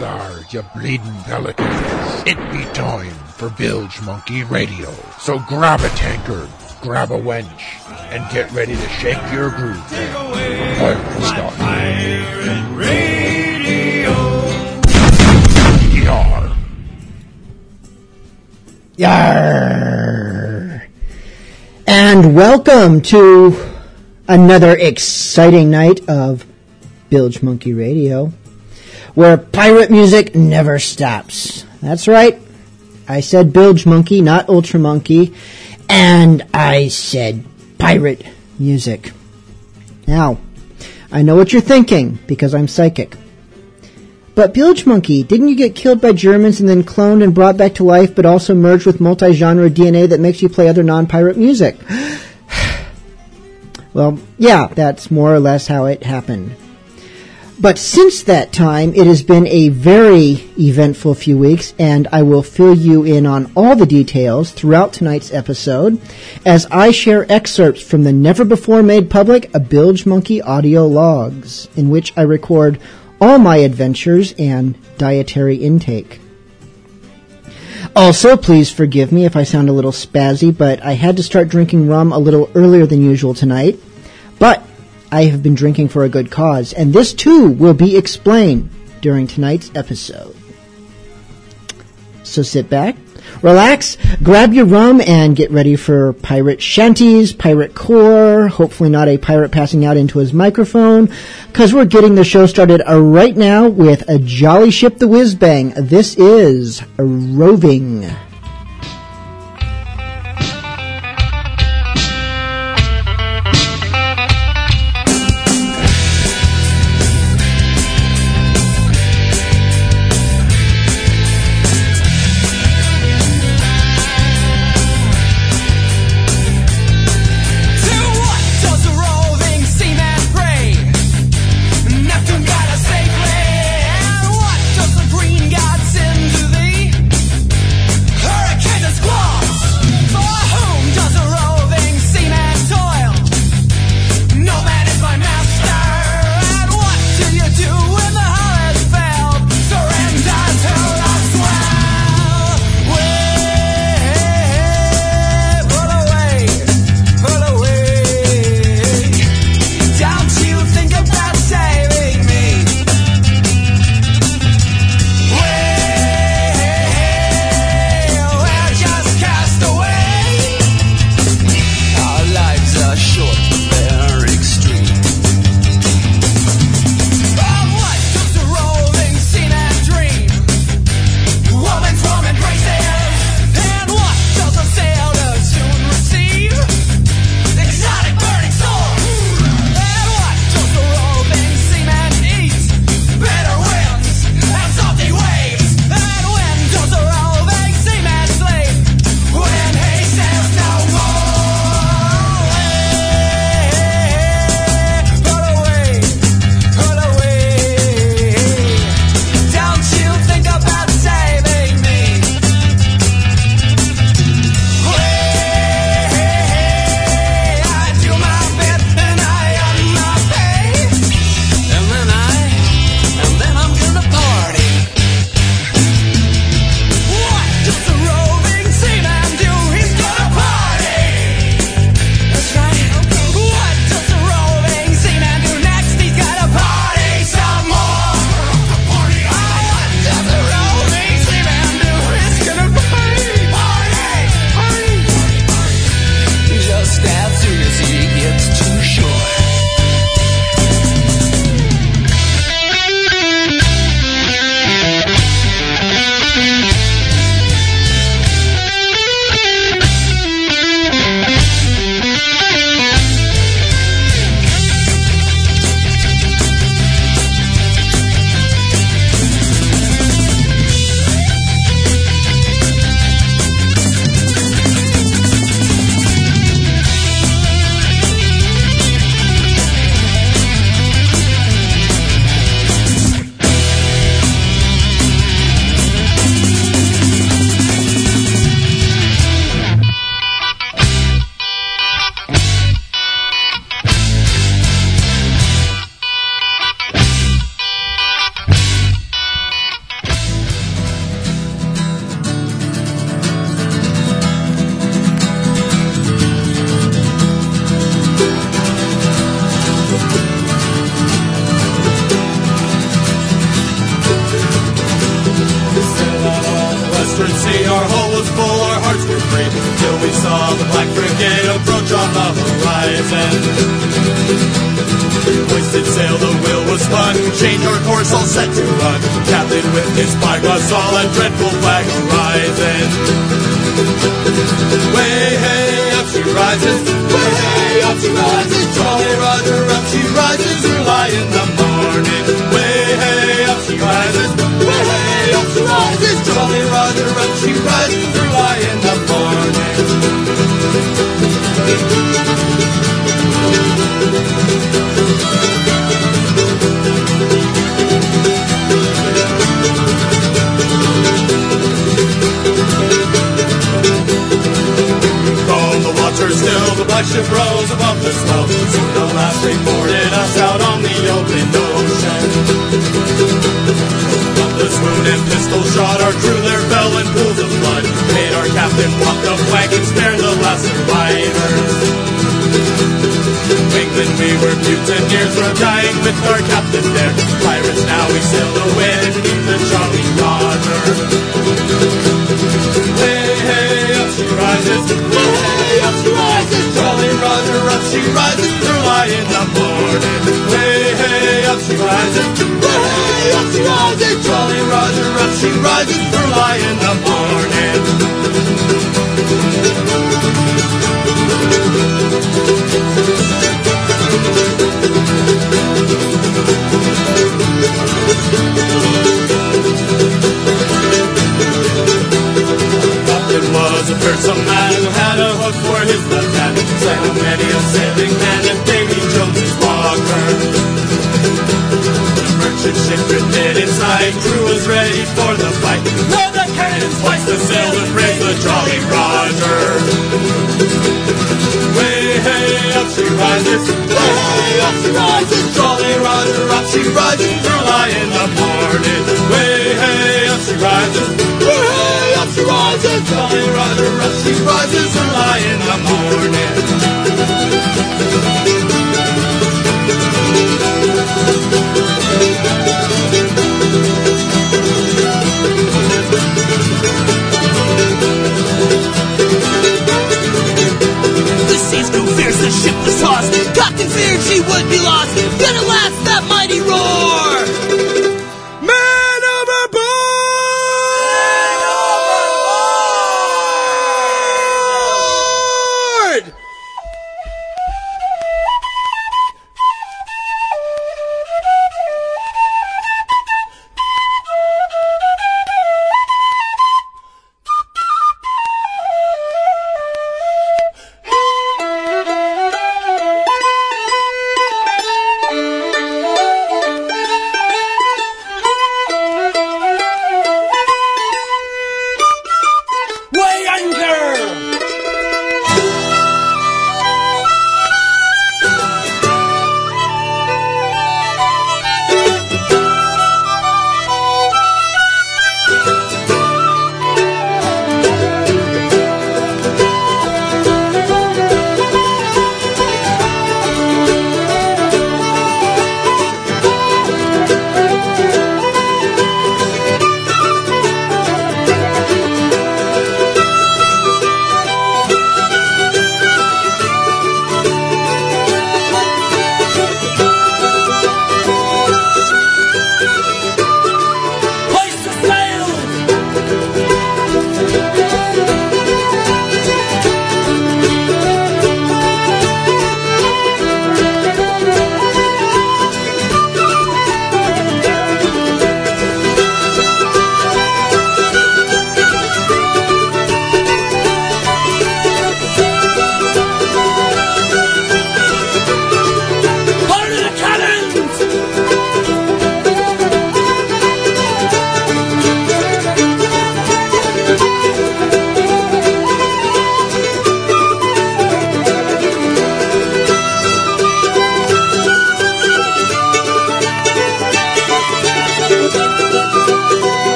Vastard, you bleeding pelicans. It be time for Bilge Monkey Radio. So grab a tankard, grab a wench, and get ready to shake your groove. Take away Fire my start. Pirate Radio. Yar. Yarr. And welcome to another exciting night of Bilge Monkey Radio, where pirate music never stops. That's right. I said Bilge Monkey, not Ultra Monkey, and I said pirate music. Now, I know what you're thinking because I'm psychic. But Bilge Monkey, didn't you get killed by Germans and then cloned and brought back to life, but also merged with multi-genre DNA that makes you play other non-pirate music? well, yeah, that's more or less how it happened. But since that time, it has been a very eventful few weeks, and I will fill you in on all the details throughout tonight's episode as I share excerpts from the never before made public A Bilge Monkey audio logs, in which I record all my adventures and dietary intake. Also, please forgive me if I sound a little spazzy, but I had to start drinking rum a little earlier than usual tonight. But I have been drinking for a good cause, and this too will be explained during tonight's episode. So sit back, relax, grab your rum, and get ready for pirate shanties, pirate core, hopefully not a pirate passing out into his microphone, because we're getting the show started uh, right now with a Jolly Ship the Whiz Bang. This is Roving.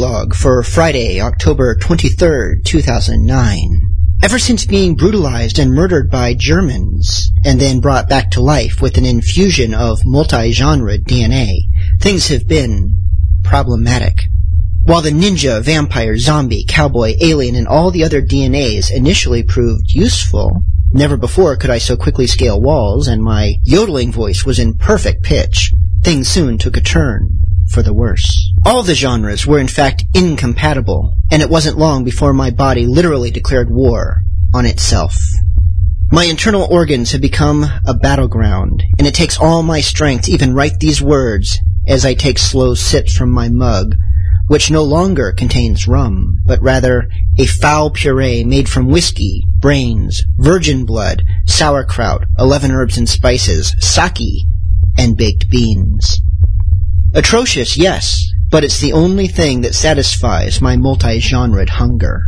Log for Friday, October 23rd, 2009. Ever since being brutalized and murdered by Germans, and then brought back to life with an infusion of multi-genre DNA, things have been problematic. While the ninja, vampire, zombie, cowboy, alien, and all the other DNAs initially proved useful, never before could I so quickly scale walls, and my yodeling voice was in perfect pitch. Things soon took a turn for the worse. All the genres were in fact incompatible, and it wasn't long before my body literally declared war on itself. My internal organs have become a battleground, and it takes all my strength to even write these words as I take slow sips from my mug, which no longer contains rum, but rather a foul puree made from whiskey, brains, virgin blood, sauerkraut, eleven herbs and spices, sake, and baked beans. Atrocious, yes, but it's the only thing that satisfies my multi-genred hunger.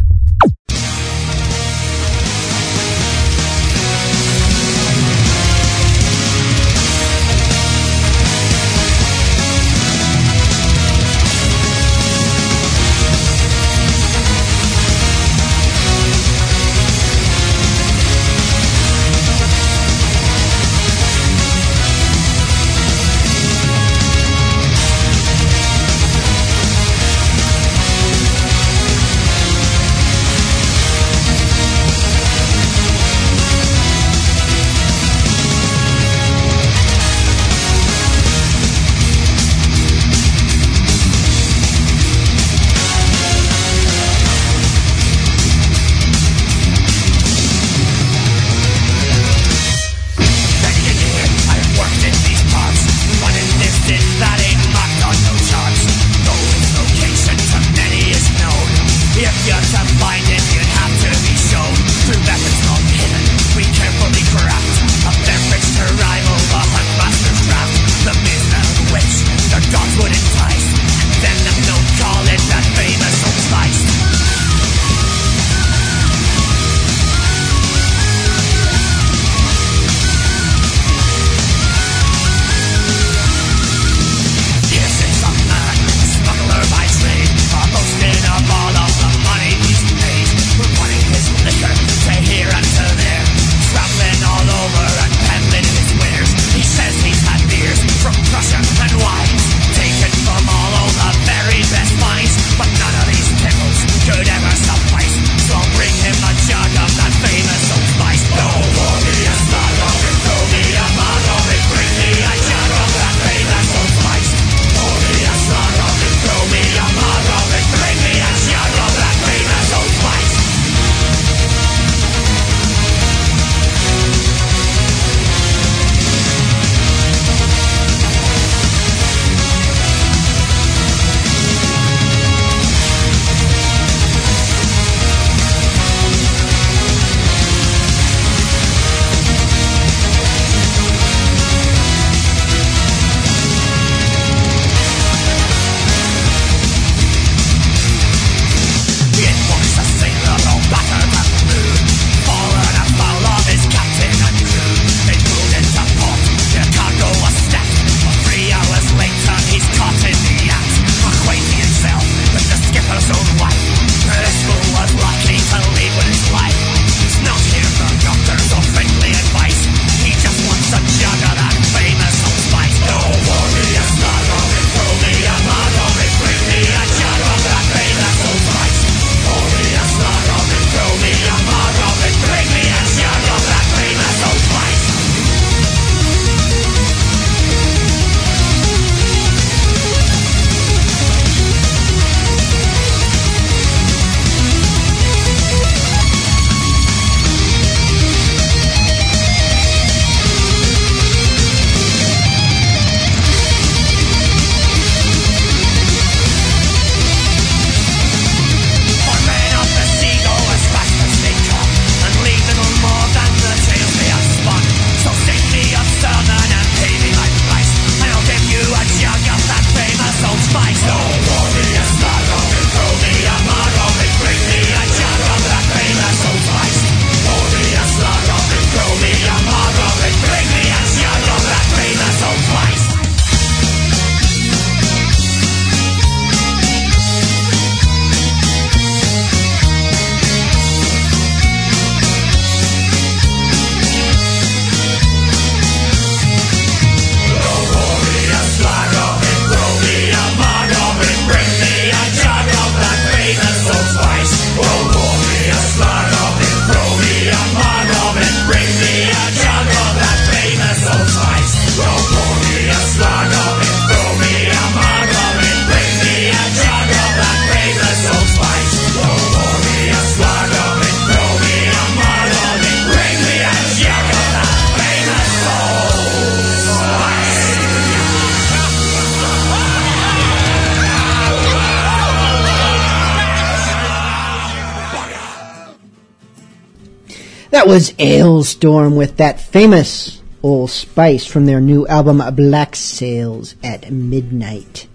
Was Alestorm with that famous Old Spice from their new album Black Sails at Midnight.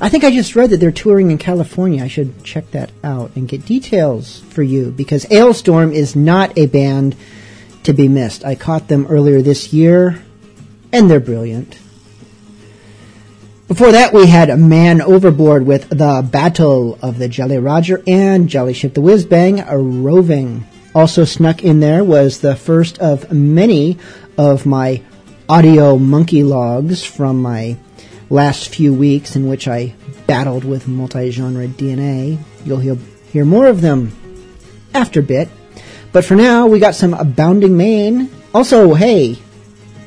I think I just read that they're touring in California. I should check that out and get details for you because Alestorm is not a band to be missed. I caught them earlier this year and they're brilliant. Before that, we had Man Overboard with the Battle of the Jolly Roger and Jolly Ship the Whiz Bang, a roving. Also snuck in there was the first of many of my audio monkey logs from my last few weeks in which I battled with multi-genre DNA. You'll hear, hear more of them after bit. But for now, we got some Abounding Main. Also, hey,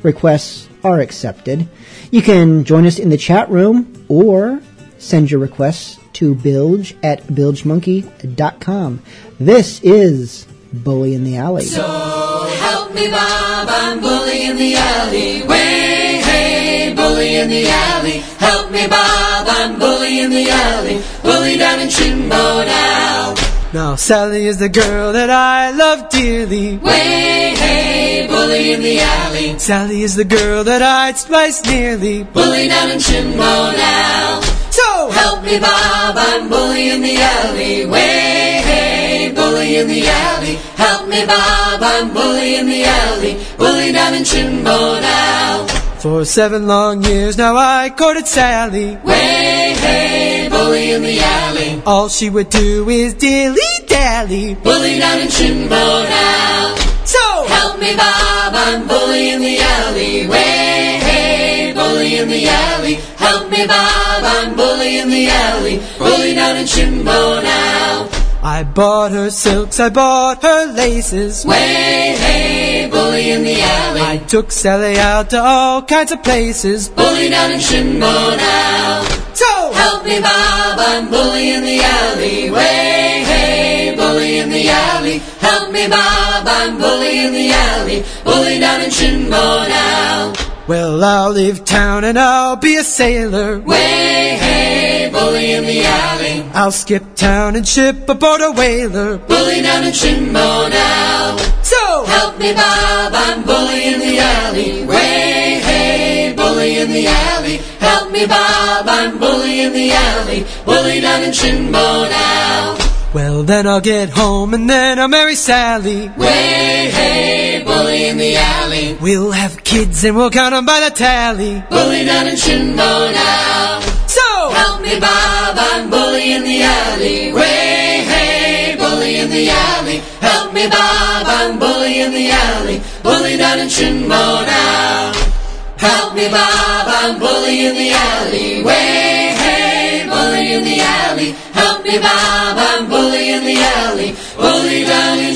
requests are accepted. You can join us in the chat room or send your requests to bilge at bilgemonkey.com. This is Bully in the Alley. So help me, Bob, I'm bully in the alley. Way, hey, bully in the alley. Help me, Bob, I'm bully in the alley. Bully down in Chimbo now. Now Sally is the girl that I love dearly. Way, hey, bully in the alley. Sally is the girl that I'd splice nearly. Bully down in Chimbo now. So Help me, Bob, I'm bully in the alley. Way, hey, bully in the alley. Help me, Bob, I'm bully in the alley. Bully down in Chimbo now. for seven long years now I courted Sally. Way, hey, bully in the alley. All she would do is dilly dally. Bully down in Chimbo now. So Help me, Bob, I'm bully in the alley. Way, hey, bully in the alley. Help me, Bob, I'm bully in the alley. Bully down in Chimbo now. I bought her silks, I bought her laces. Way, hey, bully in the alley. I took Sally out to all kinds of places. Bully down in Chimbo now. So Help me, Bob, I'm bully in the alley. Way, hey, bully in the alley. Help me, Bob, I'm bully in the alley. Bully down in Chimbo now. Well, I'll leave town and I'll be a sailor. Way, hey, bully in the alley. I'll skip town and ship aboard a whaler. Bully down in Chimbo now. So Help me, Bob, I'm bully in the alley. Way, hey, bully in the alley. Help me, Bob, I'm bully in the alley. Bully down in Chimbo now. Well, then I'll get home and then I'll marry Sally. Way, hey, bully in the alley. We'll have kids and we'll count 'em by the tally. Bully down in Chimbo now. So Help me, Bob, I'm bully in the alley. Way, hey, bully in the alley. Help me, Bob, I'm bully in the alley. Bully down in Chimbo now. Help me, Bob, I'm bully in the alley. Way, hey, bully in the alley. Help me, Bob, I'm bully in the alley. Bully down in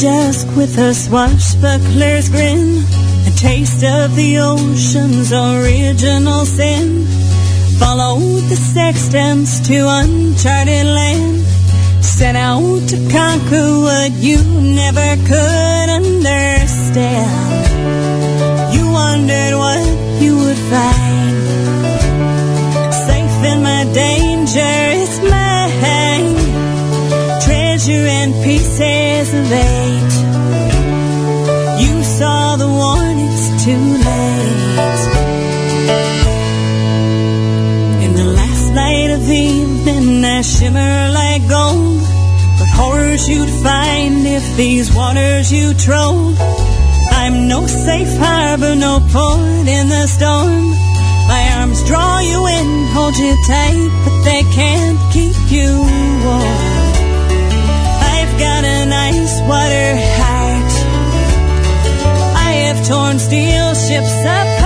dusk with her swashbuckler's grin, taste of the ocean's original sin. Followed the sextants to uncharted land, set out to conquer what you never could understand. You wondered what you would find, safe in my dangerous mind treasure and pieces of eight. Late. In the last light of evening, I shimmer like gold. But horrors you'd find if these waters you trolled. I'm no safe harbor, no port in the storm. My arms draw you in, hold you tight, but they can't keep you warm. I've got an ice water torn steel ships apart.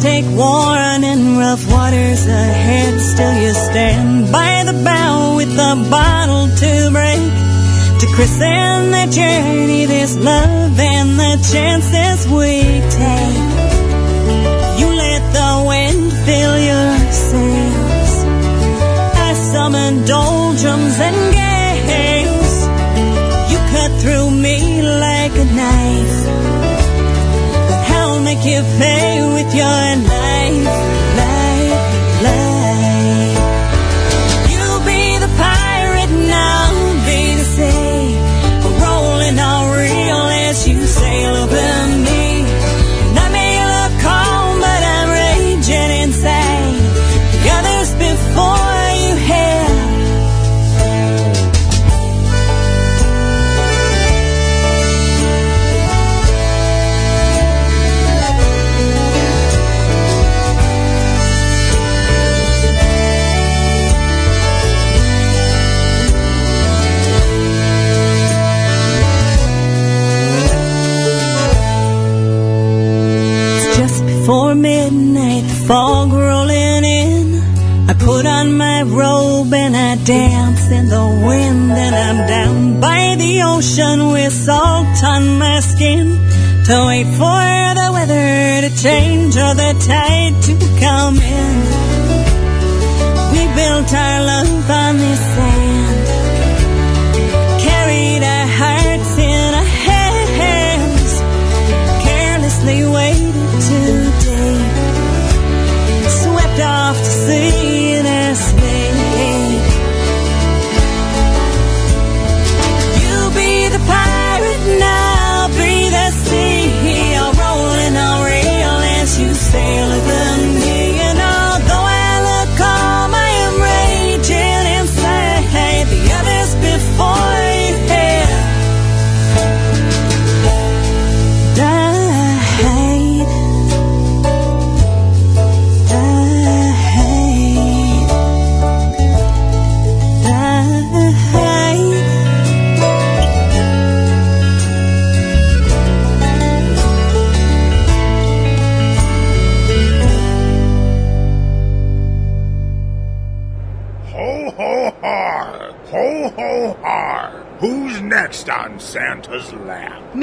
Take warning. In rough waters ahead, still you stand by the bow with a bottle to break. To christen the journey, this love and the chances we take. You let the wind fill your sails. I summon doldrums and gales. You cut through me like a knife. I'll make you pay your to wait for the weather to change or the tide to come in. We built our love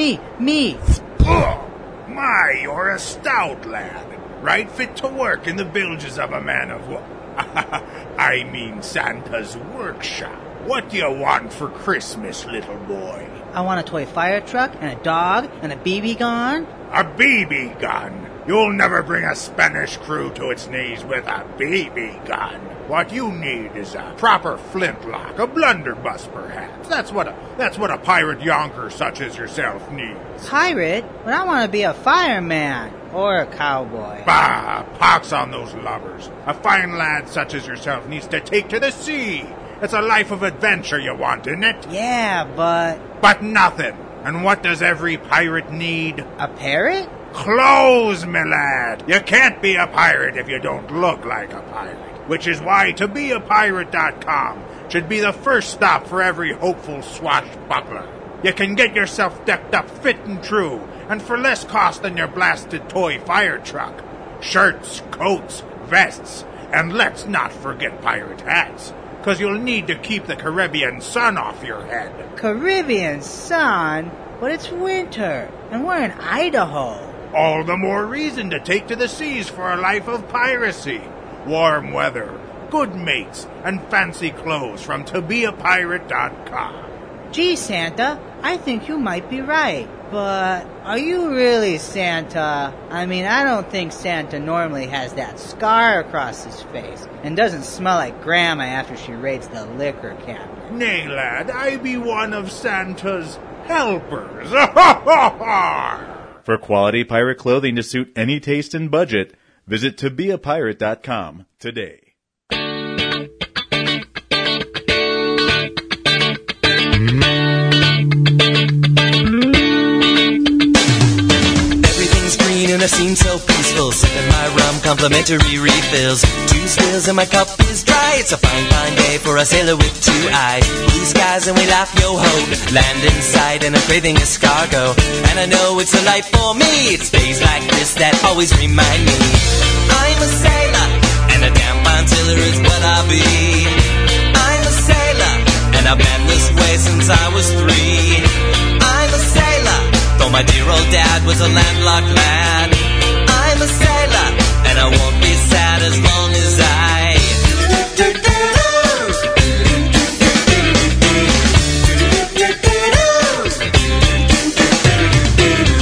Me, me. Ugh! My, you're a stout lad. Right fit to work in the bilges of a man of war. I mean Santa's workshop. What do you want for Christmas, little boy? I want a toy fire truck and a dog and a BB gun. A BB gun. You'll never bring a Spanish crew to its knees with a BB gun. What you need is a proper flintlock, a blunderbuss, perhaps. That's what a that's what a pirate yonker such as yourself needs. Pirate? But I want to be a fireman or a cowboy. Bah! Pox on those lovers. A fine lad such as yourself needs to take to the sea. It's a life of adventure you want, isn't it? Yeah, but But nothing. And what does every pirate need? a parrot? Clothes, my lad. You can't be a pirate if you don't look like a pirate. Which is why to be a pirate.com should be the first stop for every hopeful swashbuckler. You can get yourself decked up fit and true, and for less cost than your blasted toy fire truck. Shirts, coats, vests, and let's not forget pirate hats, cause you'll need to keep the Caribbean sun off your head. Caribbean sun? But it's winter, and we're in Idaho. All the more reason to take to the seas for a life of piracy. Warm weather, good mates, and fancy clothes from tobeapirate.com. Gee, Santa, I think you might be right. But are you really Santa? I mean, I don't think Santa normally has that scar across his face and doesn't smell like Grandma after she raids the liquor cabinet. Nay, lad, I be one of Santa's helpers. For quality pirate clothing to suit any taste and budget, visit tobeapirate.com today. Everything's green and and I seem so peaceful. Complimentary refills. Two spills and my cup is dry. It's a fine, fine day for a sailor with two eyes. Blue skies and we laugh yo ho. Land in sight and I'm craving escargot. And I know it's a life for me. It's days like this that always remind me. I'm a sailor and a damn fine sailor is what I'll be. I'm a sailor and I've been this way since I was three. I'm a sailor, though my dear old dad was a landlocked man. I'm a sailor, I won't be sad as long as I.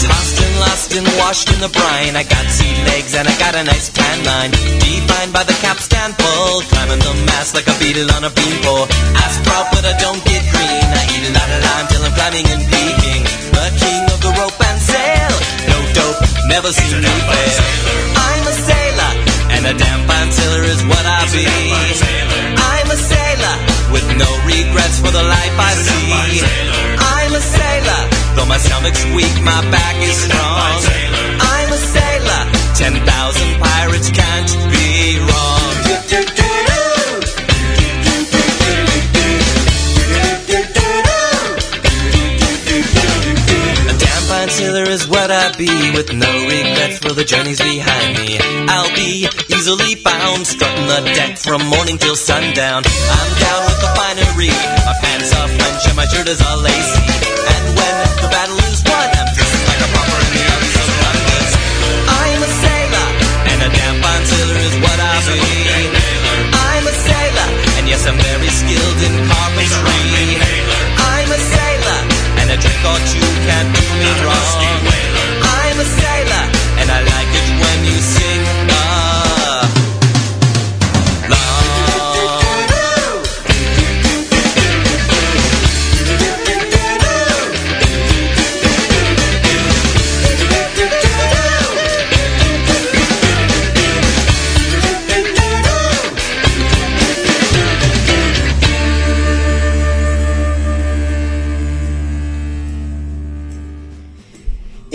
Tossed and lost and washed in the brine. I got sea legs and I got a nice tan line. Defined by the capstan pull. Climbing the mast like a beetle on a beanpole. I sprout but I don't get green. I eat a lot of lime till I'm climbing and peaking. The king of the rope and sail. No dope, never seen me fail. I'm a sailor and a damn fine sailor is what I be. I'm a sailor with no regrets for the life I see. I'm a sailor, though my stomach's weak, my back is strong. I'm a sailor, ten thousand pirates can't be wrong. Sailor is what I be, with no regrets for the journeys behind me. I'll be easily found, strutting the deck from morning till sundown. I'm down with the finery, my pants are French and my shirt is all lacy. And when the battle is won, I'm dressed like a pauper in the alleys of London. I'm a sailor, and a damn fine sailor is what I be. I'm a sailor, and yes, I'm very skilled in carpentry. Drink or two can't do me wrong.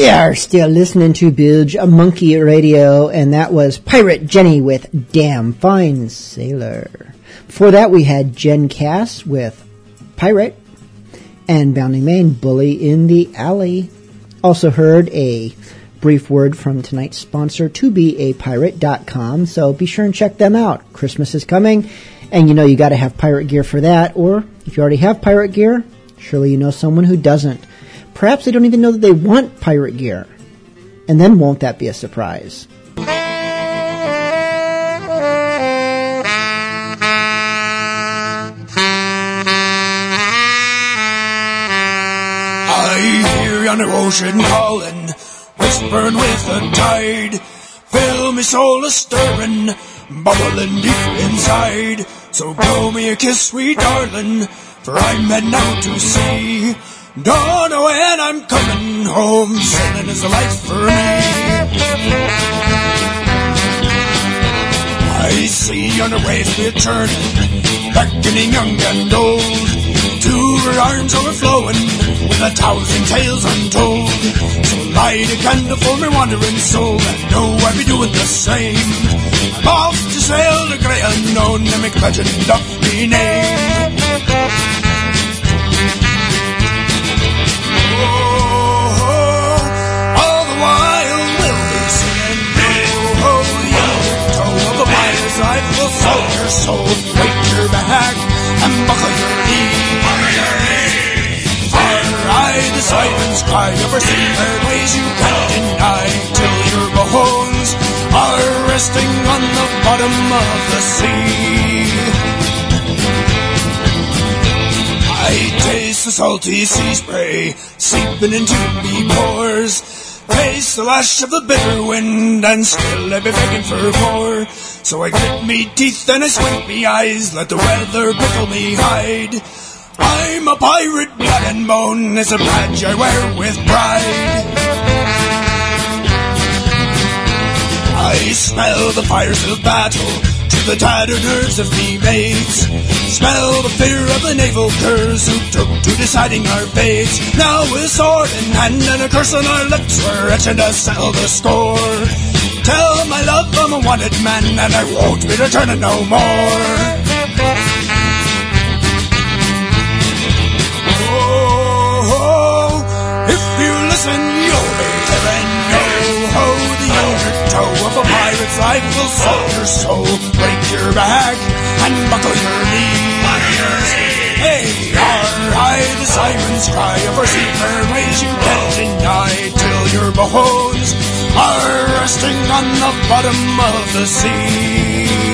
You are still listening to Bilge Monkey Radio, and that was Pirate Jenny with Damn Fine Sailor. Before that, we had Jen Cass with Pirate, and Bounding Main Bully in the Alley. Also heard a brief word from tonight's sponsor, tobeapirate.com, so be sure and check them out. Christmas is coming, and you know you gotta have pirate gear for that, or if you already have pirate gear, surely you know someone who doesn't. Perhaps they don't even know that they want pirate gear. And then won't that be a surprise? I hear yonder ocean calling, whispering with the tide. Feel me soul a stirring, bubbling deep inside. So blow me a kiss, sweet darling, for I'm heading out to sea. Don't know when I'm coming home, sailing is a life for me. I see on the waves we're turning, beckoning young and old. To arms overflowing, with a thousand tales untold. So light a candle for my wandering soul, and know I'll be doing the same. I'm off to sail the great unknown and make legend of me name. Sell your soul. Break your back and buckle your knee. For I, the siren's cry, ever seen their ways you can't deny till your bones are resting on the bottom of the sea. I taste the salty sea spray seeping into me pores. Taste the lash of the bitter wind, and still I be begging for more. So I grit me teeth and I squint me eyes, let the weather pickle me hide. I'm a pirate, blood and bone is a badge I wear with pride. I smell the fires of battle, to the tighter nerves of mates. Smell the fear of the naval curs who took to deciding our fates. Now with sword in hand and a curse on our lips, we're etching to settle the score. Tell my love I'm a wanted man and I won't be returning no more. cycles of your soul. Break your back and buckle your knees. Hey, high the sirens cry for safer ways you can't deny till your bones are resting on the bottom of the sea.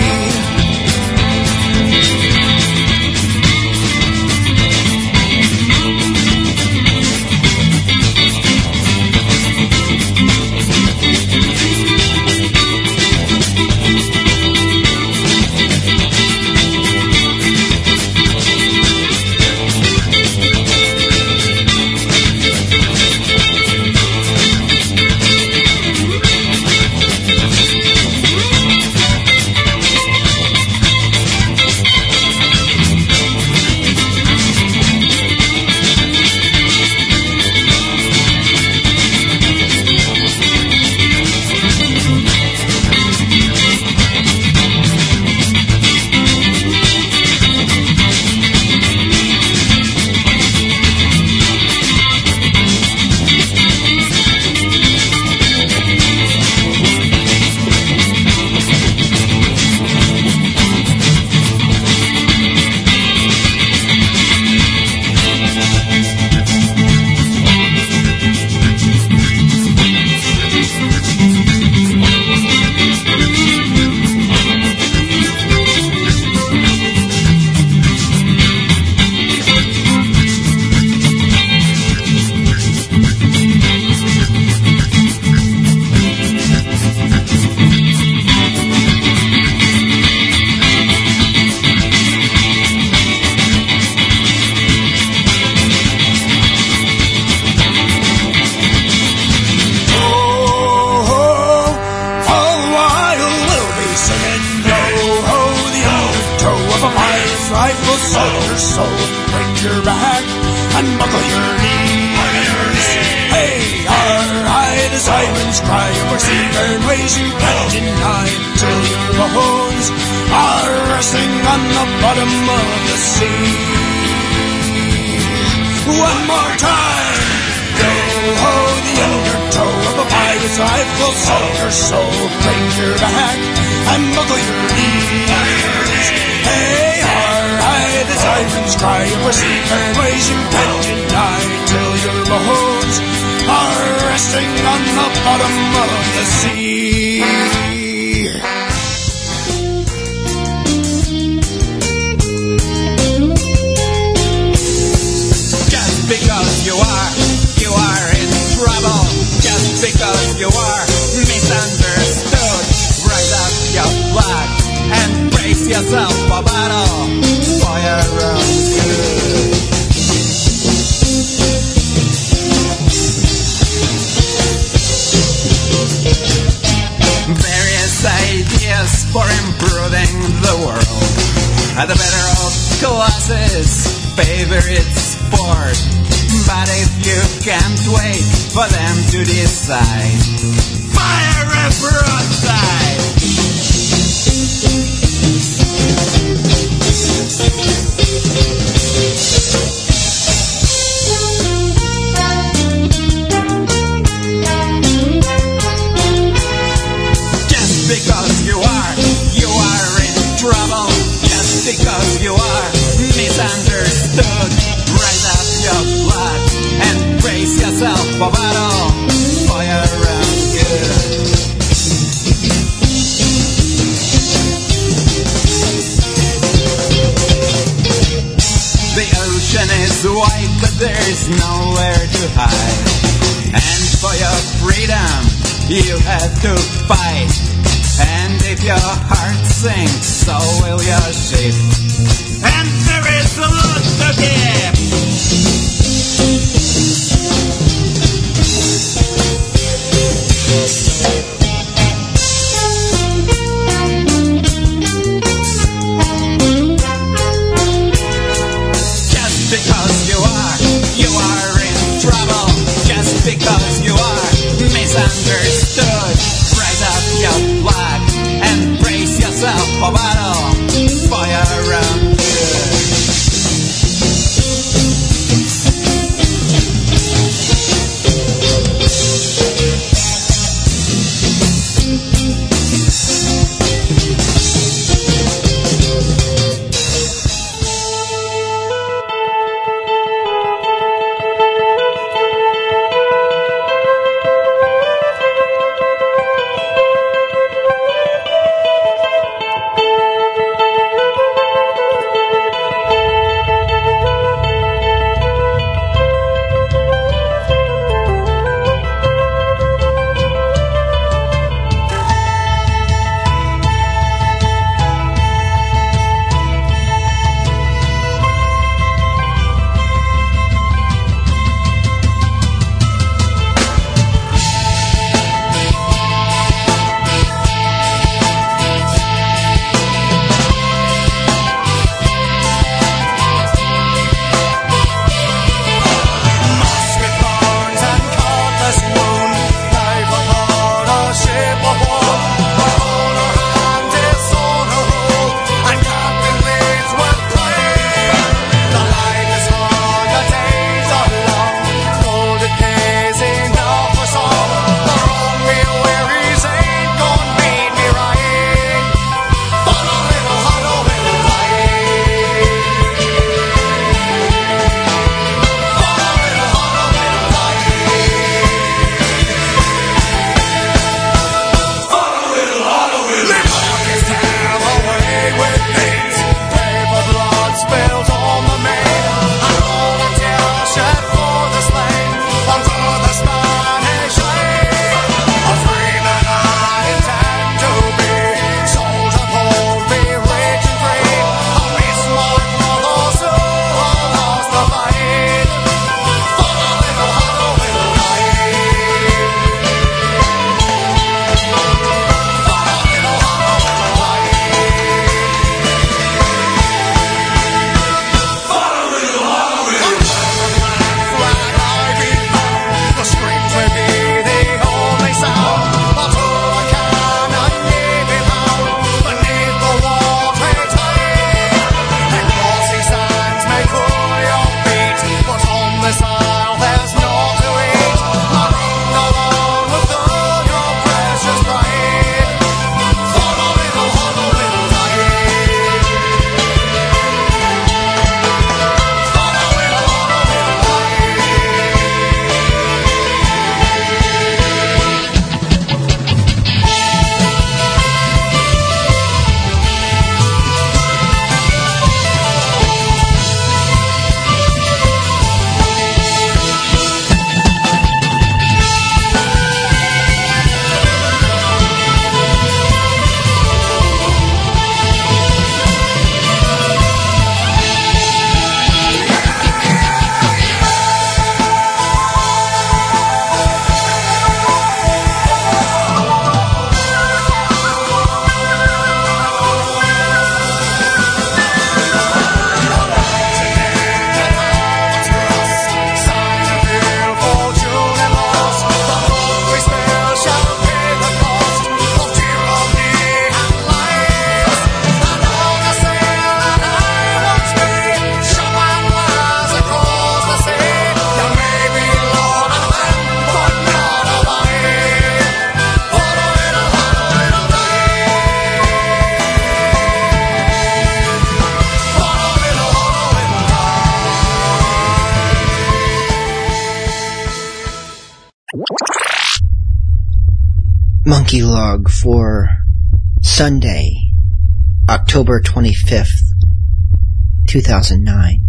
2009.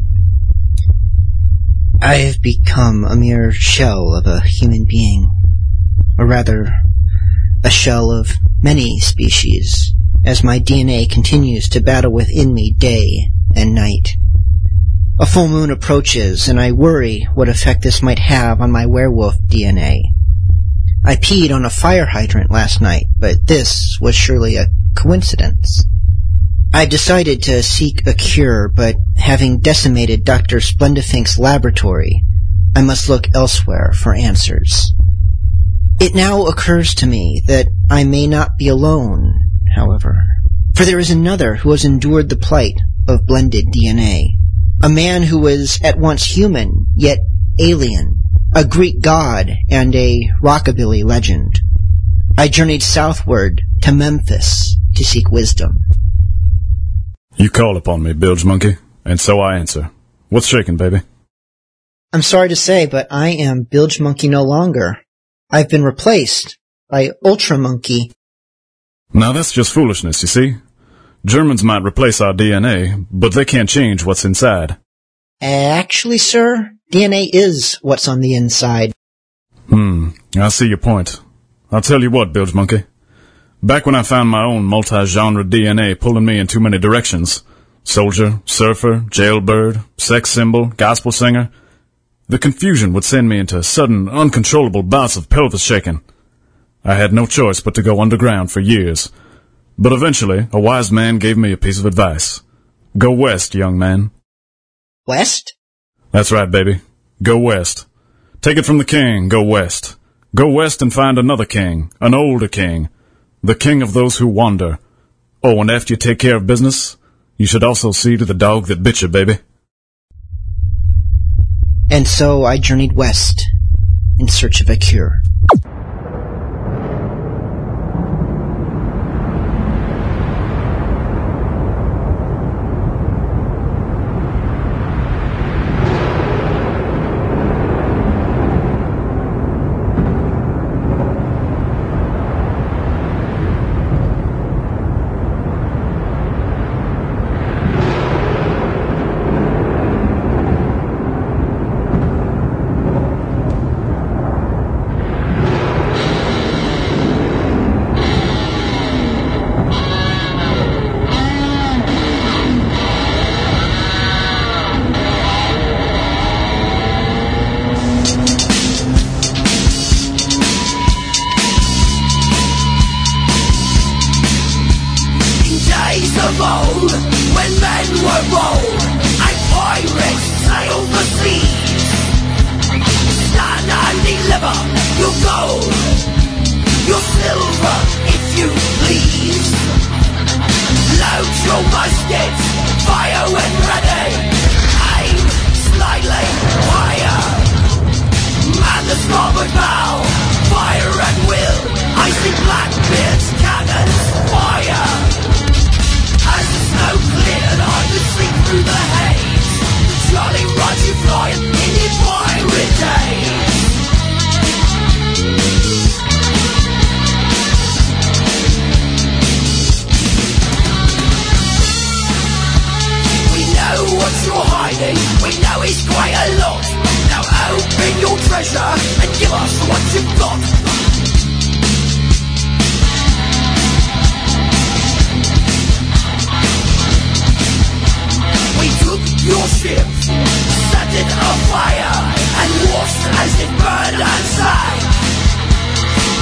I have become a mere shell of a human being, or rather, a shell of many species, as my DNA continues to battle within me day and night. A full moon approaches, and I worry what effect this might have on my werewolf DNA. I peed on a fire hydrant last night, but this was surely a coincidence. I decided to seek a cure, but having decimated Dr. Splendifink's laboratory, I must look elsewhere for answers. It now occurs to me that I may not be alone, however, for there is another who has endured the plight of blended DNA. A man who was at once human, yet alien, a Greek god and a rockabilly legend. I journeyed southward to Memphis to seek wisdom. You call upon me, Bilge Monkey, and so I answer. What's shaking, baby? I'm sorry to say, but I am Bilge Monkey no longer. I've been replaced by Ultra Monkey. Now that's just foolishness, you see. Germans might replace our DNA, but they can't change what's inside. Actually, sir, DNA is what's on the inside. Hmm, I see your point. I'll tell you what, Bilge Monkey. Back when I found my own multi-genre DNA pulling me in too many directions, soldier, surfer, jailbird, sex symbol, gospel singer, the confusion would send me into sudden, uncontrollable bouts of pelvis shaking. I had no choice but to go underground for years. But eventually, a wise man gave me a piece of advice. Go west, young man. West? That's right, baby. Go west. Take it from the king, go west. Go west and find another king, an older king, the king of those who wander. Oh, and after you take care of business, you should also see to the dog that bit you, baby. And so I journeyed west in search of a cure.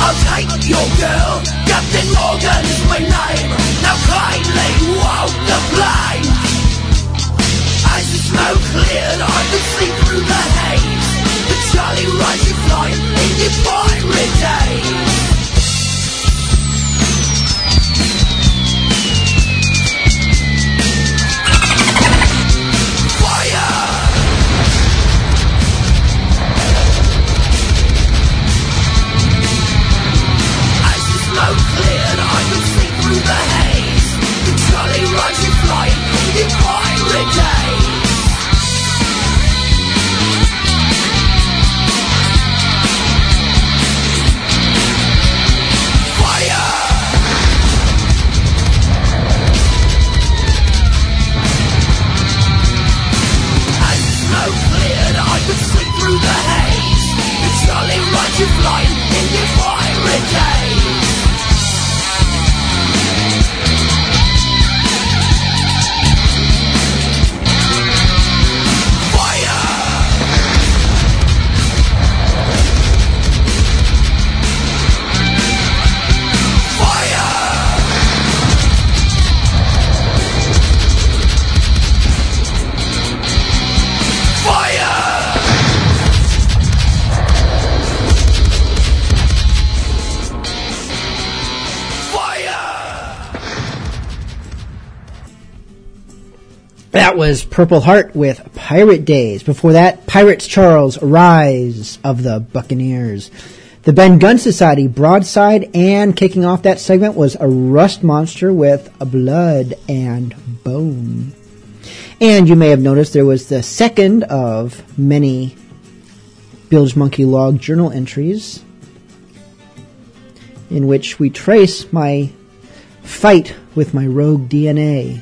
I'll take your girl, Captain Morgan is my name. Now kindly walk the flame. As the smoke cleared, I could see through the haze. The Charlie Rising flying in the pirate days. Holy cow! was Purple Heart with Pirate Days. Before that, Pirates Charles, Rise of the Buccaneers. The Ben Gunn Society, Broadside, and kicking off that segment was a Rust Monster with Blood and Bone. And you may have noticed there was the second of many Bilge Monkey Log journal entries in which we trace my fight with my rogue DNA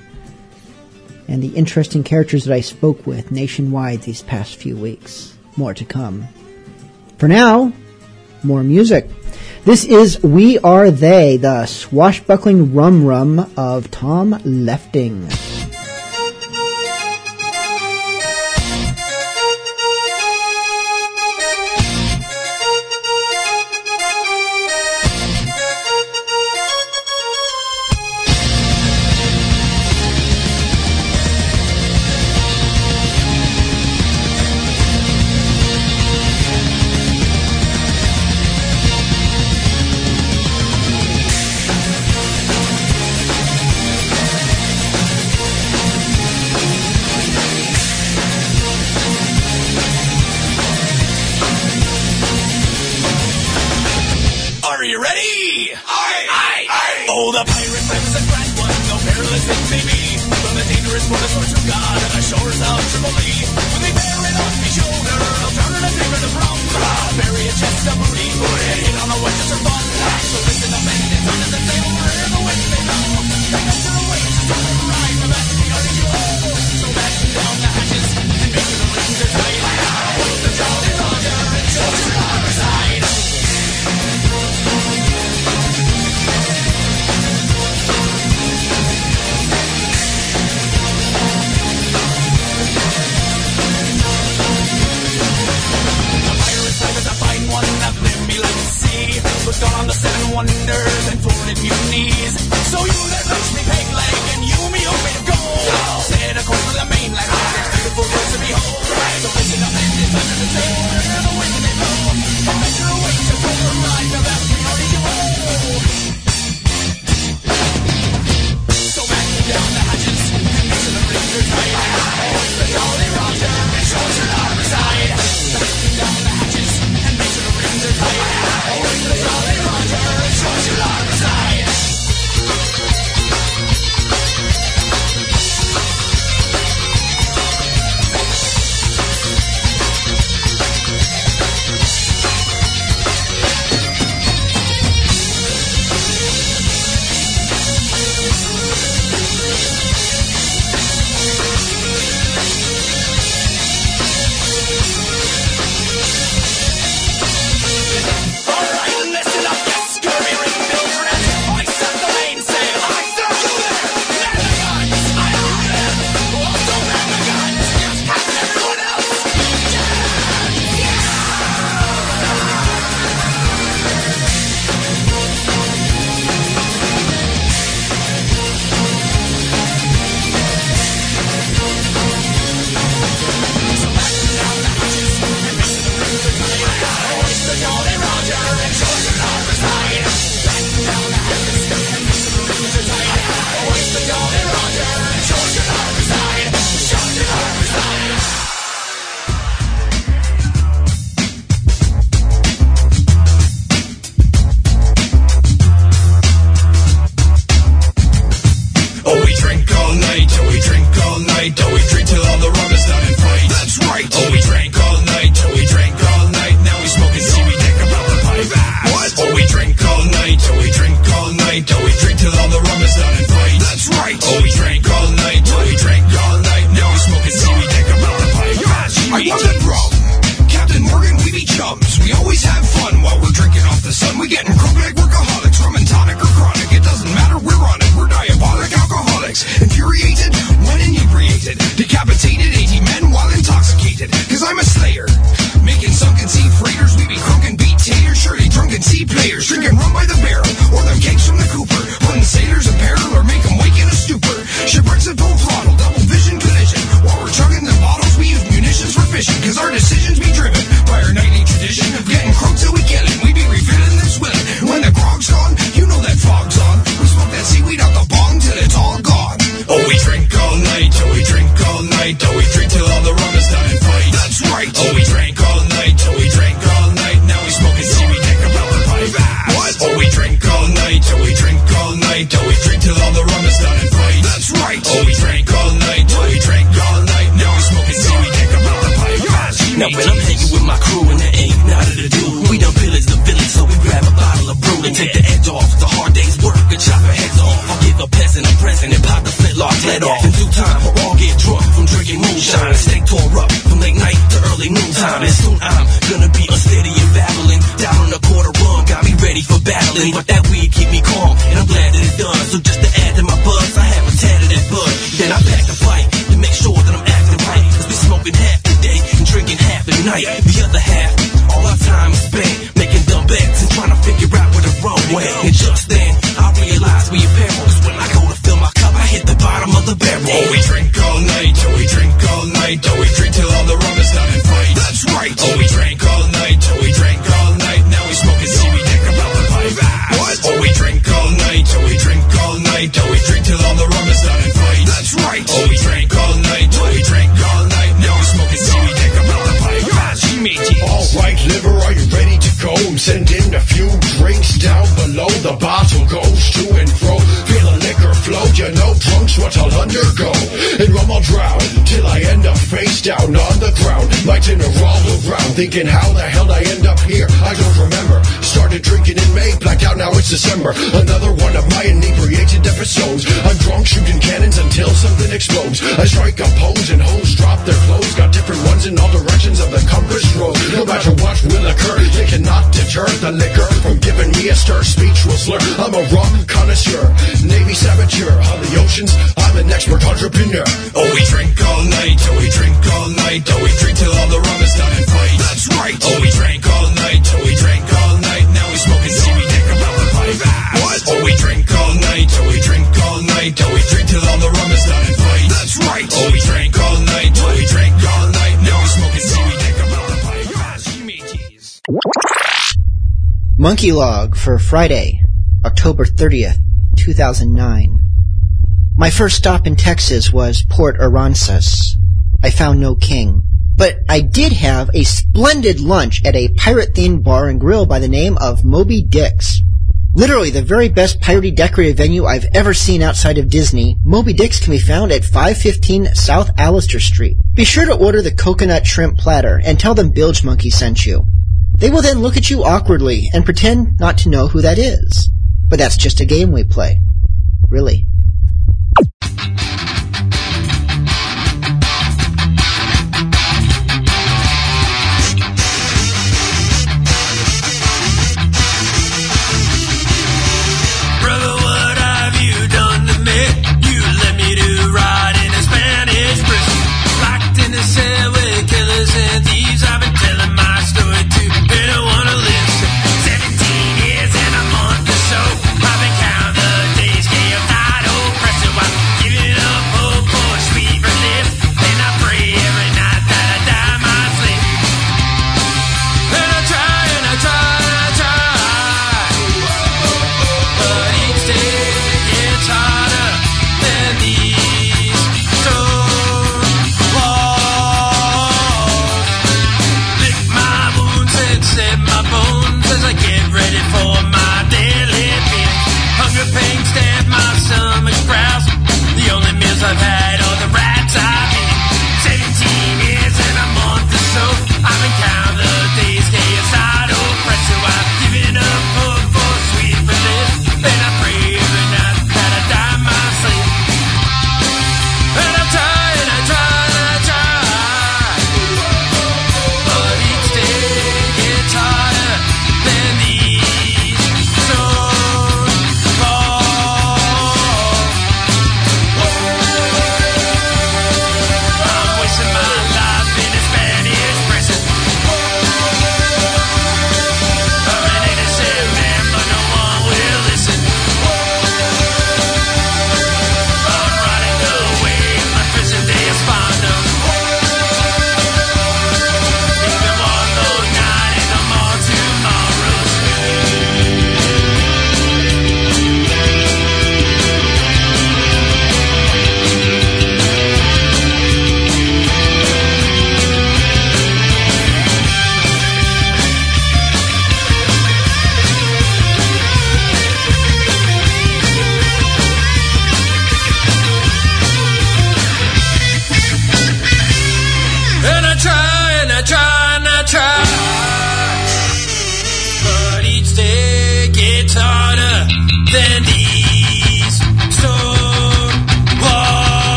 and the interesting characters that I spoke with nationwide these past few weeks. More to come. For now, more music. This is We Are They, the swashbuckling rum rum of Tom Lefting. wonders and torn at knees. So you that makes me pay thinking how the hell did I end up here. I don't remember. Started drinking in May, blacked out, now it's December. Another one of my inebriated episodes. I'm drunk shooting cannons until something explodes. I strike a pose and hoes drop their clothes. Got different ones in all directions of the compass road. No matter what will occur, they cannot deter the liquor from giving me a stir. Speech will slur. I'm a rum connoisseur, Navy saboteur on the oceans. I'm an expert entrepreneur. Oh, we drink all night. Oh, we drink all night. Oh, we drink till all the rum is done and fight. That's right. Oh, we drank all night. Oh, we drank all night. Now we smoking seaweed, think about the pipe. What? Oh, we drink all night. Oh, we drink all night. Oh, we drink till all the rum is done and fight. That's right. Oh, we drank all night. Oh, we drank all night. Now we smoking seaweed, think about the pipe. Monkey Log for Friday, October 30th, 2009. My first stop in Texas was Port Aransas. I found no king, but I did have a splendid lunch at a pirate-themed bar and grill by the name of Moby Dick's. Literally the very best piratey decorated venue I've ever seen outside of Disney, Moby Dick's can be found at 515 South Alister Street. Be sure to order the coconut shrimp platter and tell them Bilge Monkey sent you. They will then look at you awkwardly and pretend not to know who that is. But that's just a game we play. Really.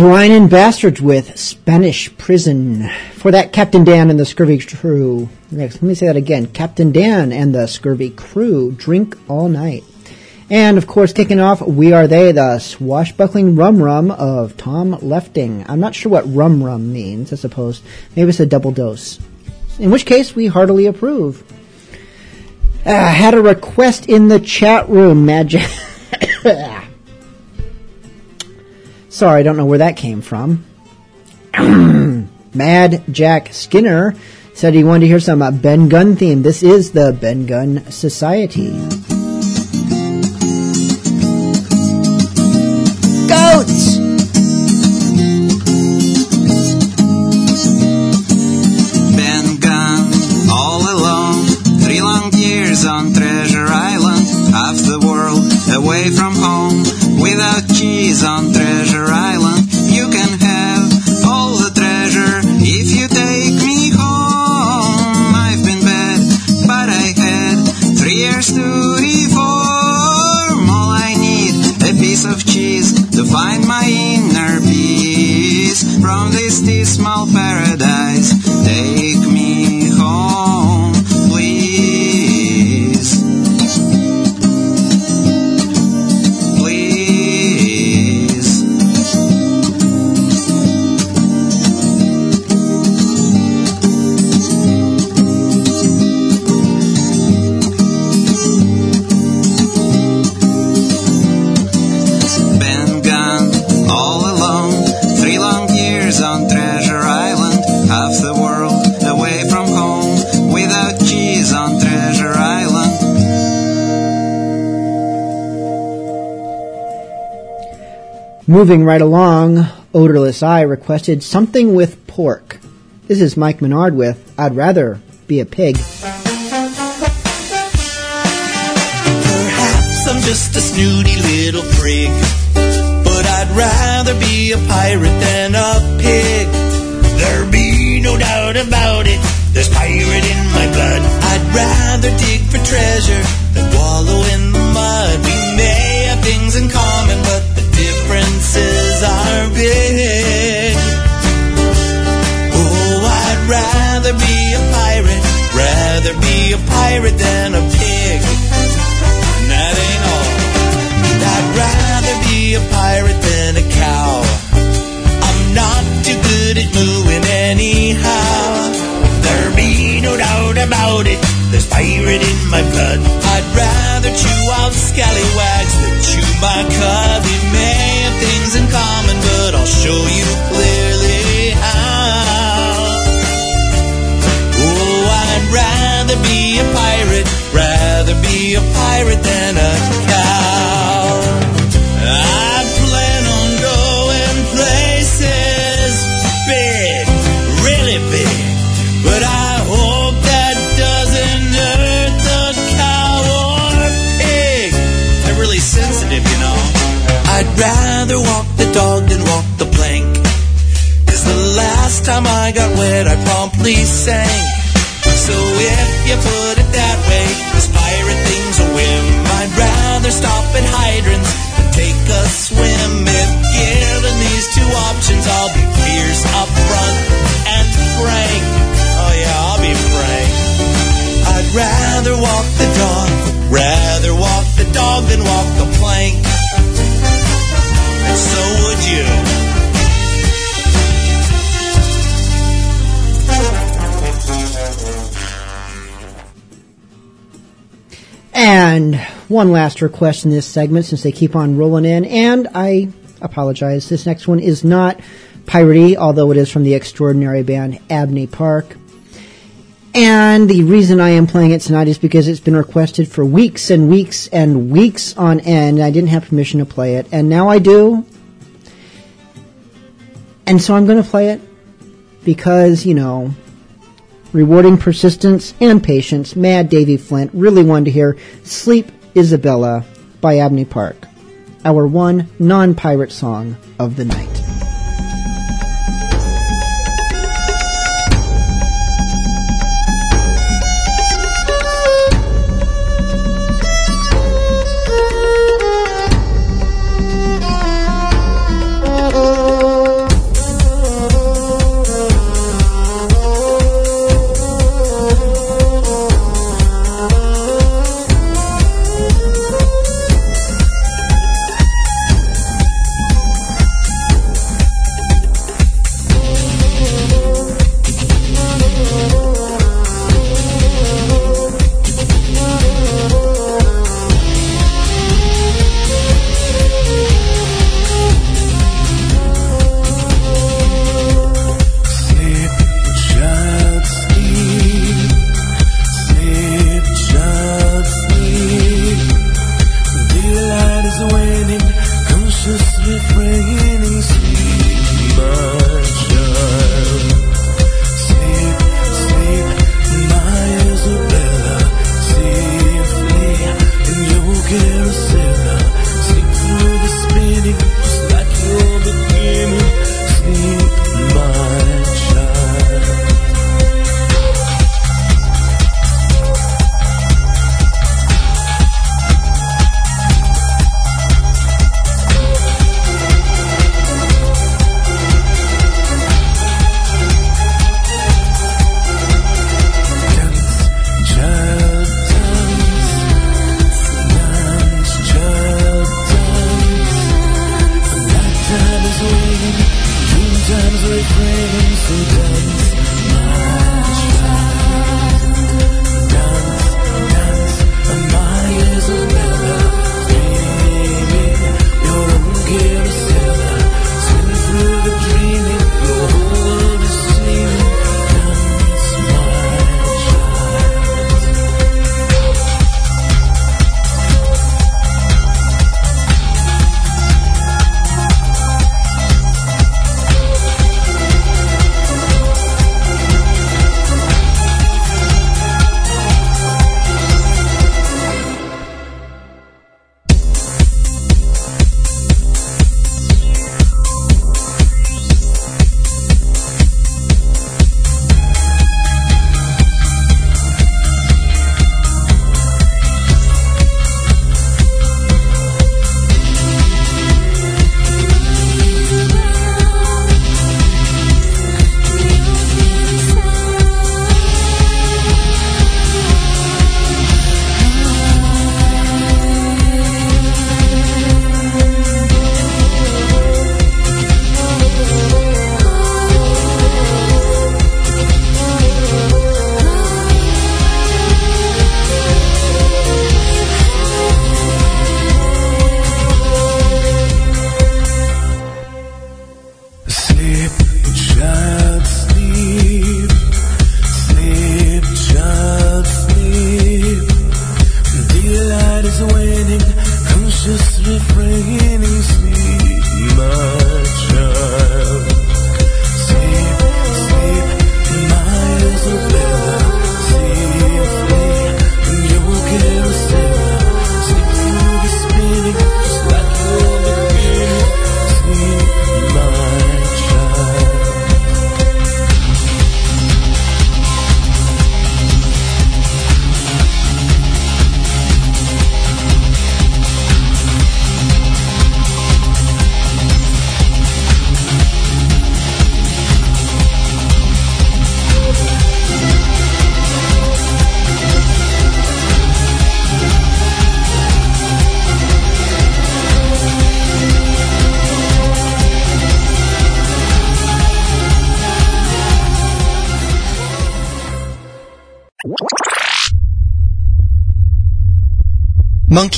Brian and Bastards with Spanish Prison. For that, Captain Dan and the Scurvy Crew. Next, let me say that again. Captain Dan and the Scurvy Crew drink all night. And of course, kicking off, We Are They, the swashbuckling rum rum of Tom Lefting. I'm not sure what rum rum means, I suppose. Maybe it's a double dose. In which case, we heartily approve. Uh, had a request in the chat room, Magic. Sorry, I don't know where that came from. Mad Jack Skinner said he wanted to hear some uh, Ben Gunn theme. This is the Ben Gunn Society. Moving right along, Odorless Eye requested something with pork. This is Mike Menard with I'd Rather Be a Pig. Perhaps I'm just a snooty little prig, but I'd rather be a pirate than a pig. There be no doubt about it, there's pirate in my blood. I'd rather dig for treasure than wallow in the mud. We may have things in common, Oh, I'd rather be a pirate, rather be a pirate than a pig. And that ain't all. I'd rather be a pirate than a cow. I'm not too good at mooing anyhow. There be no doubt about it. There's pirate in my blood. I'd rather chew out scallywags than chew my may have things in common, but I'll show you clearly how. Oh, I'd rather be a pirate, rather be a pirate than a rather walk the dog than walk the plank. Cause the last time I got wet, I promptly sank. So if you put it that way, this pirate thing's a whim. I'd rather stop at hydrants than take a swim. If given these two options, I'll be fierce up front and frank. Oh yeah, I'll be frank. I'd rather walk the dog, rather walk the dog than walk the plank. So would you. And one last request in this segment since they keep on rolling in, and I apologize. This next one is not piratey, although it is from the extraordinary band Abney Park. And the reason I am playing it tonight is because it's been requested for weeks and weeks and weeks on end. I didn't have permission to play it, and now I do. And so I'm going to play it because, you know, rewarding persistence and patience, Mad Davy Flint really wanted to hear Sleep Isabella by Abney Park, our one non pirate song of the night.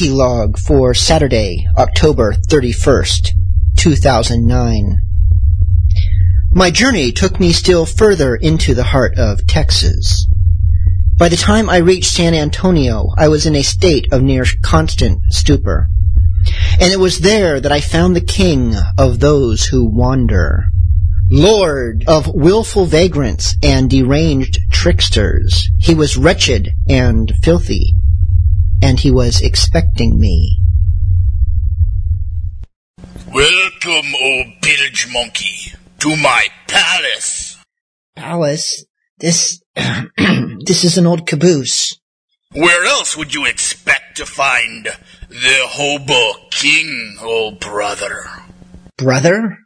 Monkey Log for Saturday, October 31st, 2009. My journey took me still further into the heart of Texas. By the time I reached San Antonio, I was in a state of near constant stupor. And it was there that I found the king of those who wander. Lord of wilful vagrants and deranged tricksters. He was wretched and filthy and he was expecting me. Welcome, O bilge monkey, to my palace. Palace? This, this is an old caboose. Where else would you expect to find the hobo king, O brother? Brother?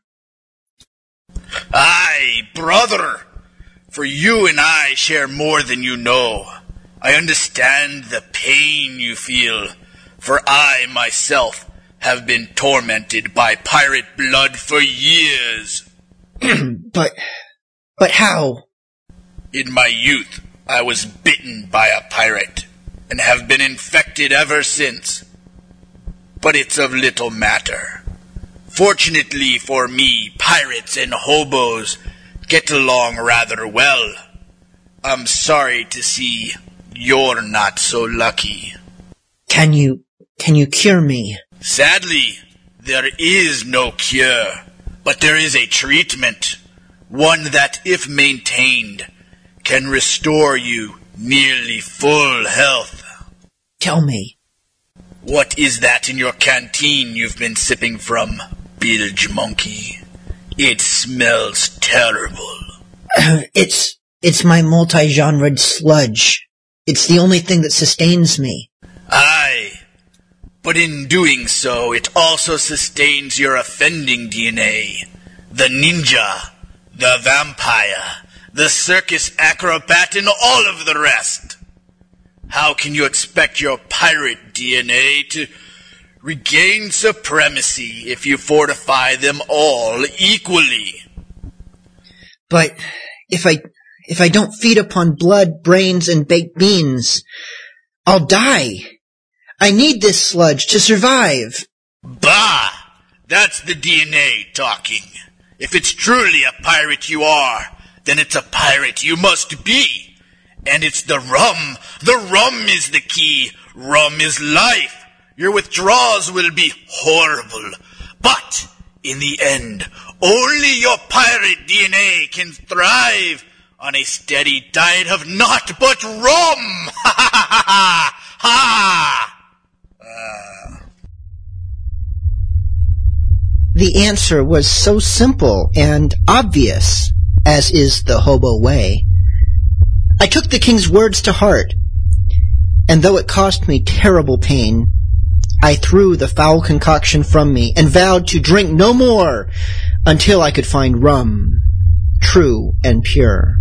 Aye, brother. For you and I share more than you know. I understand the pain you feel, for I myself have been tormented by pirate blood for years. but, but how? In my youth, I was bitten by a pirate, and have been infected ever since. But it's of little matter. Fortunately for me, pirates and hobos get along rather well. I'm sorry to see you're not so lucky. Can you, can you cure me? Sadly, there is no cure, but there is a treatment. One that, if maintained, can restore you nearly full health. Tell me. What is that in your canteen you've been sipping from, bilge monkey? It smells terrible. it's, it's my multi-genred sludge. It's the only thing that sustains me. Aye. But in doing so, it also sustains your offending DNA. The ninja, the vampire, the circus acrobat, and all of the rest. How can you expect your pirate DNA to regain supremacy if you fortify them all equally. But if I if I don't feed upon blood, brains, and baked beans, I'll die. I need this sludge to survive. Bah! That's the DNA talking. If it's truly a pirate you are, then it's a pirate you must be. And it's the rum. The rum is the key. Rum is life. Your withdrawals will be horrible. But, in the end, only your pirate DNA can thrive on a steady diet of naught but rum. Ha ha ha ha ha! ha. Uh. The answer was so simple and obvious, as is the hobo way. I took the king's words to heart, and though it cost me terrible pain, I threw the foul concoction from me and vowed to drink no more until I could find rum, true and pure.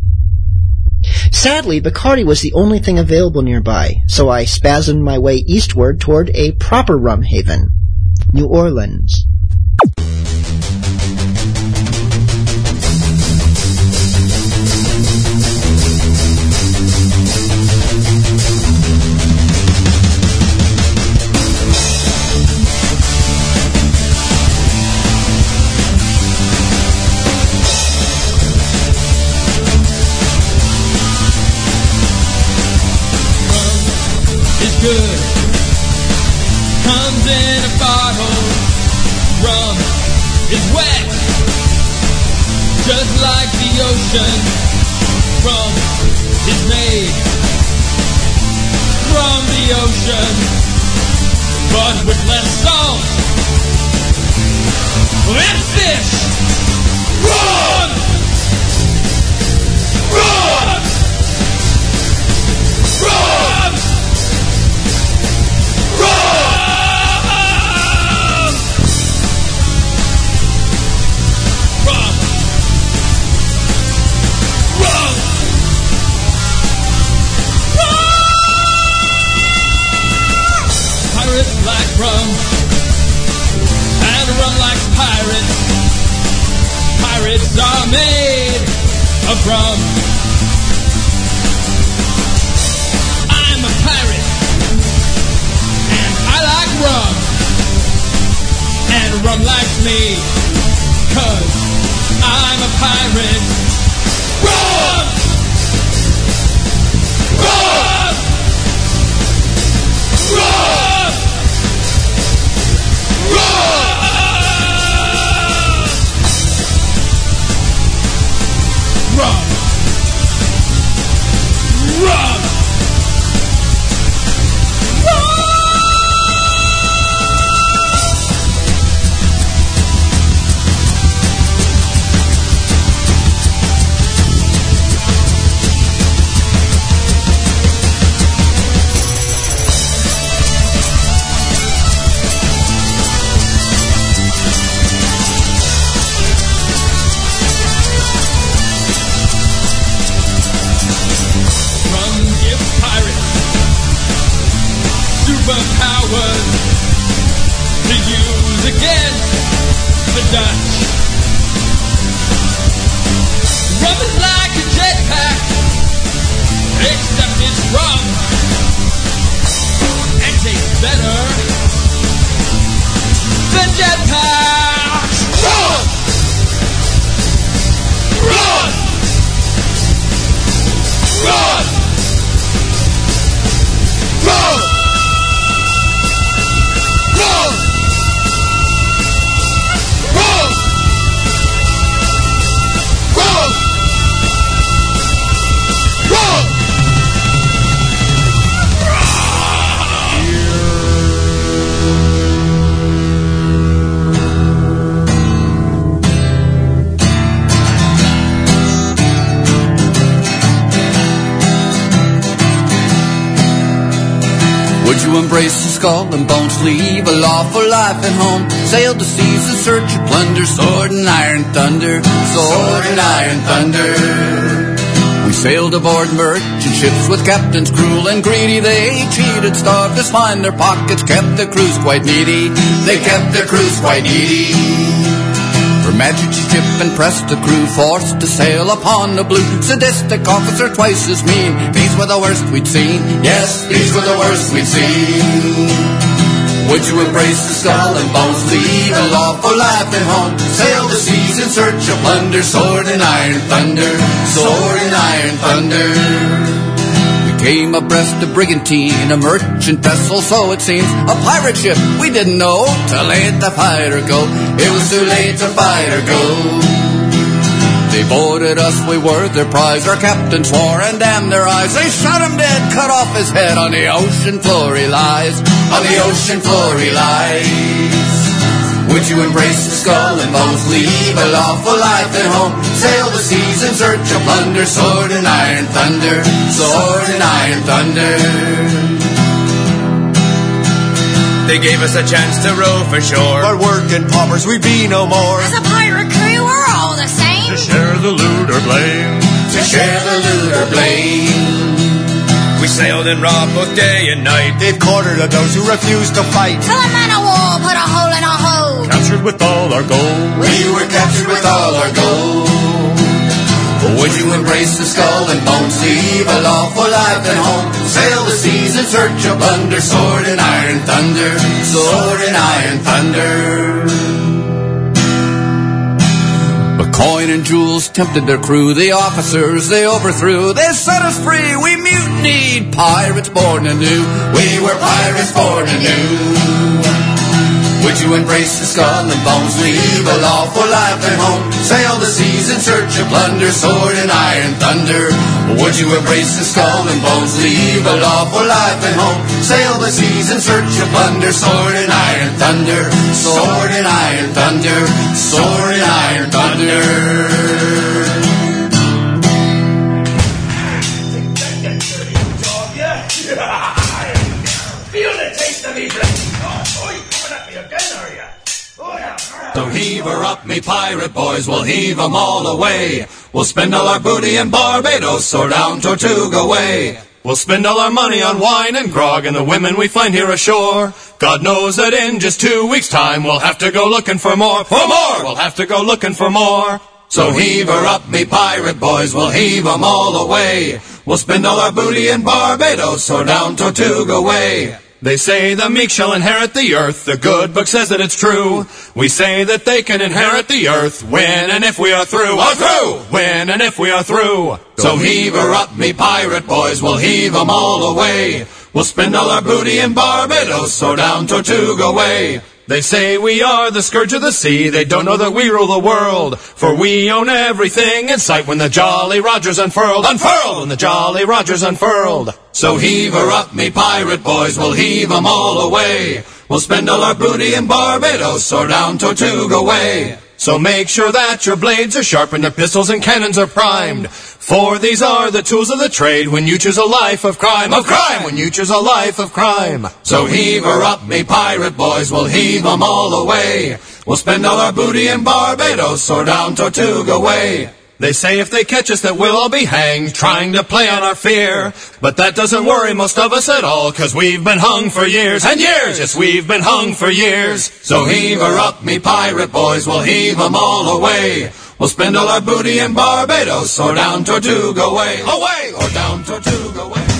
Sadly, Bacardi was the only thing available nearby, so I spasmed my way eastward toward a proper rum haven, New Orleans. Rum is made from the ocean, but with less at home? Sail the seas in search of plunder, sword and iron thunder, sword and iron thunder. We sailed aboard merchant ships with captains cruel and greedy. They cheated, starved us, lined their pockets, kept their crews quite needy. They kept their crews quite needy. Her Majesty's ship and pressed the crew, forced to sail upon the blue. Sadistic officer twice as mean. These were the worst we'd seen. Yes, these were the worst we'd seen. Would you embrace the skull and bones, leave a lawful life at home? Sail the seas in search of plunder, sword and iron thunder, sword and iron thunder. We came abreast a brigantine, a merchant vessel, so it seems, a pirate ship. We didn't know till late to fight her go. It was too late to fight or go. They boarded us, we were their prize. Our captain swore and damned their eyes. They shot him dead, cut off his head. On the ocean floor he lies. On the ocean floor he lies. Would you embrace the skull and bones? Leave a lawful life at home. Sail the seas in search of plunder. Sword and iron thunder. Sword and iron thunder. They gave us a chance to row for shore. But working paupers, we'd be no more. As a pirate To share the loot or blame. To share the loot or blame. We sailed and robbed both day and night. They've quartered of those who refused to fight. Till a man of war put a hole in our hold. Captured with all our gold. We were captured with all our gold. Would you embrace the skull and bones? Leave a lawful life at home. Sail the seas in search of plunder. Sword and iron thunder. Sword and iron thunder. Coin and jewels tempted their crew. The officers they overthrew. They set us free. We mutinied. Pirates born anew. We were pirates born anew. Would you embrace the skull and bones? Leave a lawful life at home. Sail the seas in search of plunder, sword and iron thunder. Would you embrace the skull and bones? Leave a lawful life at home. Sail the seas in search of plunder, sword and iron thunder. Sword and iron thunder. Sword and iron thunder. So heave her up, me pirate boys, we'll heave 'em all away. We'll spend all our booty in Barbados or down Tortuga way. We'll spend all our money on wine and grog and the women we find here ashore. God knows that in just two weeks' time we'll have to go looking for more. For more! We'll have to go looking for more. So heave her up, me pirate boys, we'll heave 'em all away. We'll spend all our booty in Barbados or down Tortuga way. They say the meek shall inherit the earth. The good book says that it's true. We say that they can inherit the earth when and if we are through. Are through! When and if we are through. So heave her up, me pirate boys, we'll heave 'em all away. We'll spend all our booty in Barbados or down Tortuga way. They say we are the scourge of the sea. They don't know that we rule the world. For we own everything in sight when the Jolly Rogers unfurled. Unfurled! When the Jolly Rogers unfurled. So heave her up, me pirate boys, we'll heave 'em all away. We'll spend all our booty in Barbados or down Tortuga way. So make sure that your blades are sharp and your pistols and cannons are primed. For these are the tools of the trade when you choose a life of crime. Of crime! When you choose a life of crime. So heave her up, me pirate boys, we'll heave 'em all away. We'll spend all our booty in Barbados or down Tortuga way. They say if they catch us that we'll all be hanged, trying to play on our fear. But that doesn't worry most of us at all, cause we've been hung for years and years. Yes, we've been hung for years. So heave her up, me pirate boys, we'll heave 'em all away. We'll spend all our booty in Barbados or down Tortuga way. Away! Or down Tortuga way.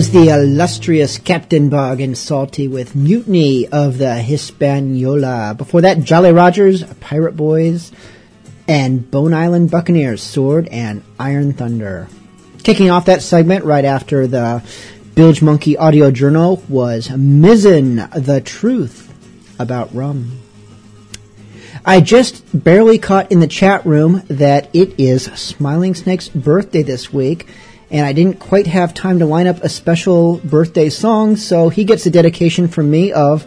Was the illustrious Captain Bogg and Salty with Mutiny of the Hispaniola. Before that, Jolly Rogers, Pirate Boys, and Bone Island Buccaneers, Sword and Iron Thunder. Kicking off that segment right after the Bilge Monkey audio journal was Mizzen, the Truth About Rum. I just barely caught in the chat room that it is Smiling Snake's birthday this week, and I didn't quite have time to line up a special birthday song, so he gets a dedication from me of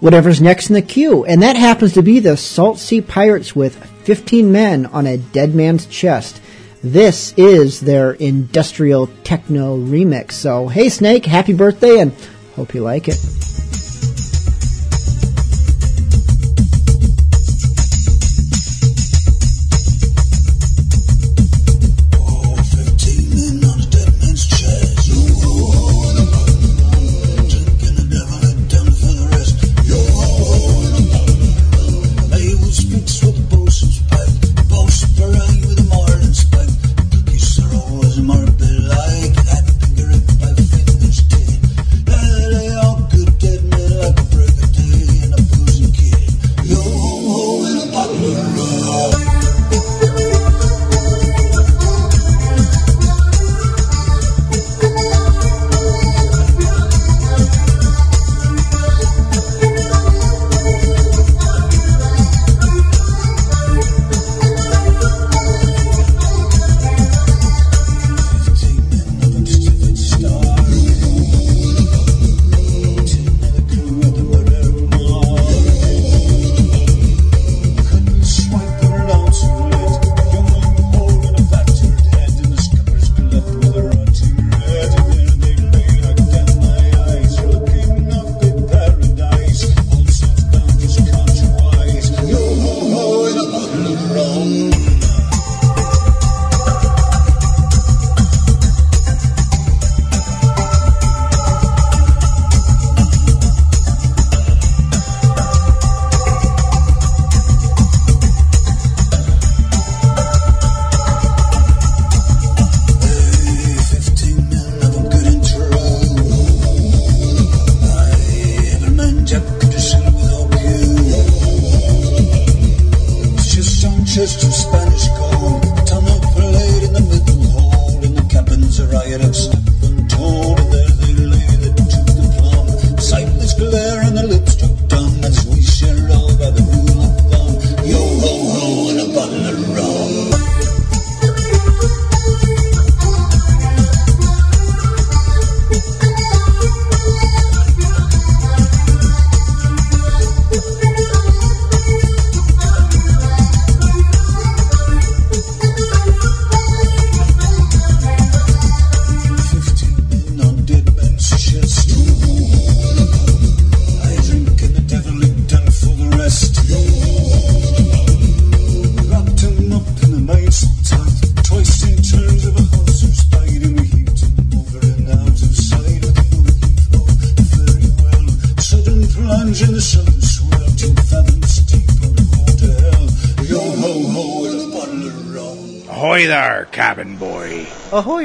whatever's next in the queue. And that happens to be the Salt Sea Pirates with 15 men on a dead man's chest. This is their industrial techno remix. So, hey Snake, happy birthday and hope you like it.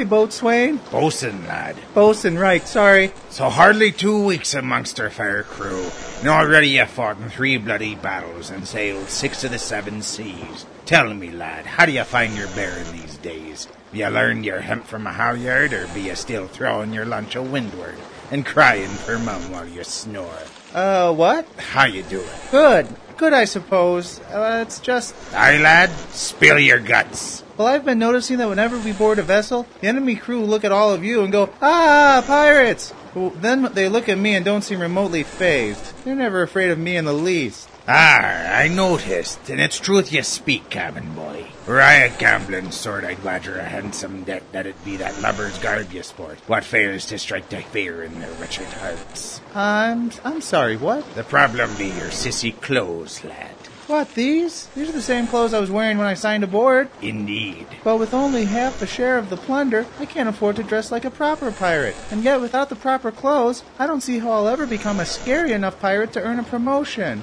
Boatswain. Bosun, lad. Bosun, right, sorry. So hardly two weeks amongst our fair crew, and already you fought in three bloody battles and sailed six of the seven seas. Tell me, lad, how do you find your bearing these days? You learned your hemp from a halyard, or be you still throwing your lunch a windward and crying for mum while you snore? Uh, what? How you doing? Good. Good, I suppose. Uh, it's just. Aye, lad, spill your guts. Well, I've been noticing that whenever we board a vessel, the enemy crew look at all of you and go, Ah, pirates! Well, then they look at me and don't seem remotely phased. They're never afraid of me in the least. Ah, I noticed, and it's truth you speak, cabin boy. Were I a gambling sort, I'd wager a handsome debt that it be that lubber's garb you sport, what fails to strike the fear in their wretched hearts. I'm. I'm sorry, what? The problem be your sissy clothes, lad. What, these? These are the same clothes I was wearing when I signed aboard. Indeed. But with only half a share of the plunder, I can't afford to dress like a proper pirate. And yet, without the proper clothes, I don't see how I'll ever become a scary enough pirate to earn a promotion.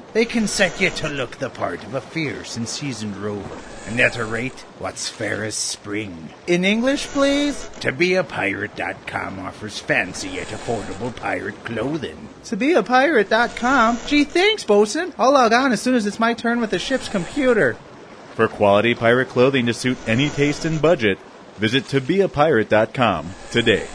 They can set you to look the part of a fierce and seasoned rover, and at a rate what's fair as spring. In English, please? ToBeAPirate.com offers fancy yet affordable pirate clothing. ToBeAPirate.com? Gee, thanks, bosun. I'll log on as soon as it's my turn with the ship's computer. For quality pirate clothing to suit any taste and budget, visit tobeapirate.com today.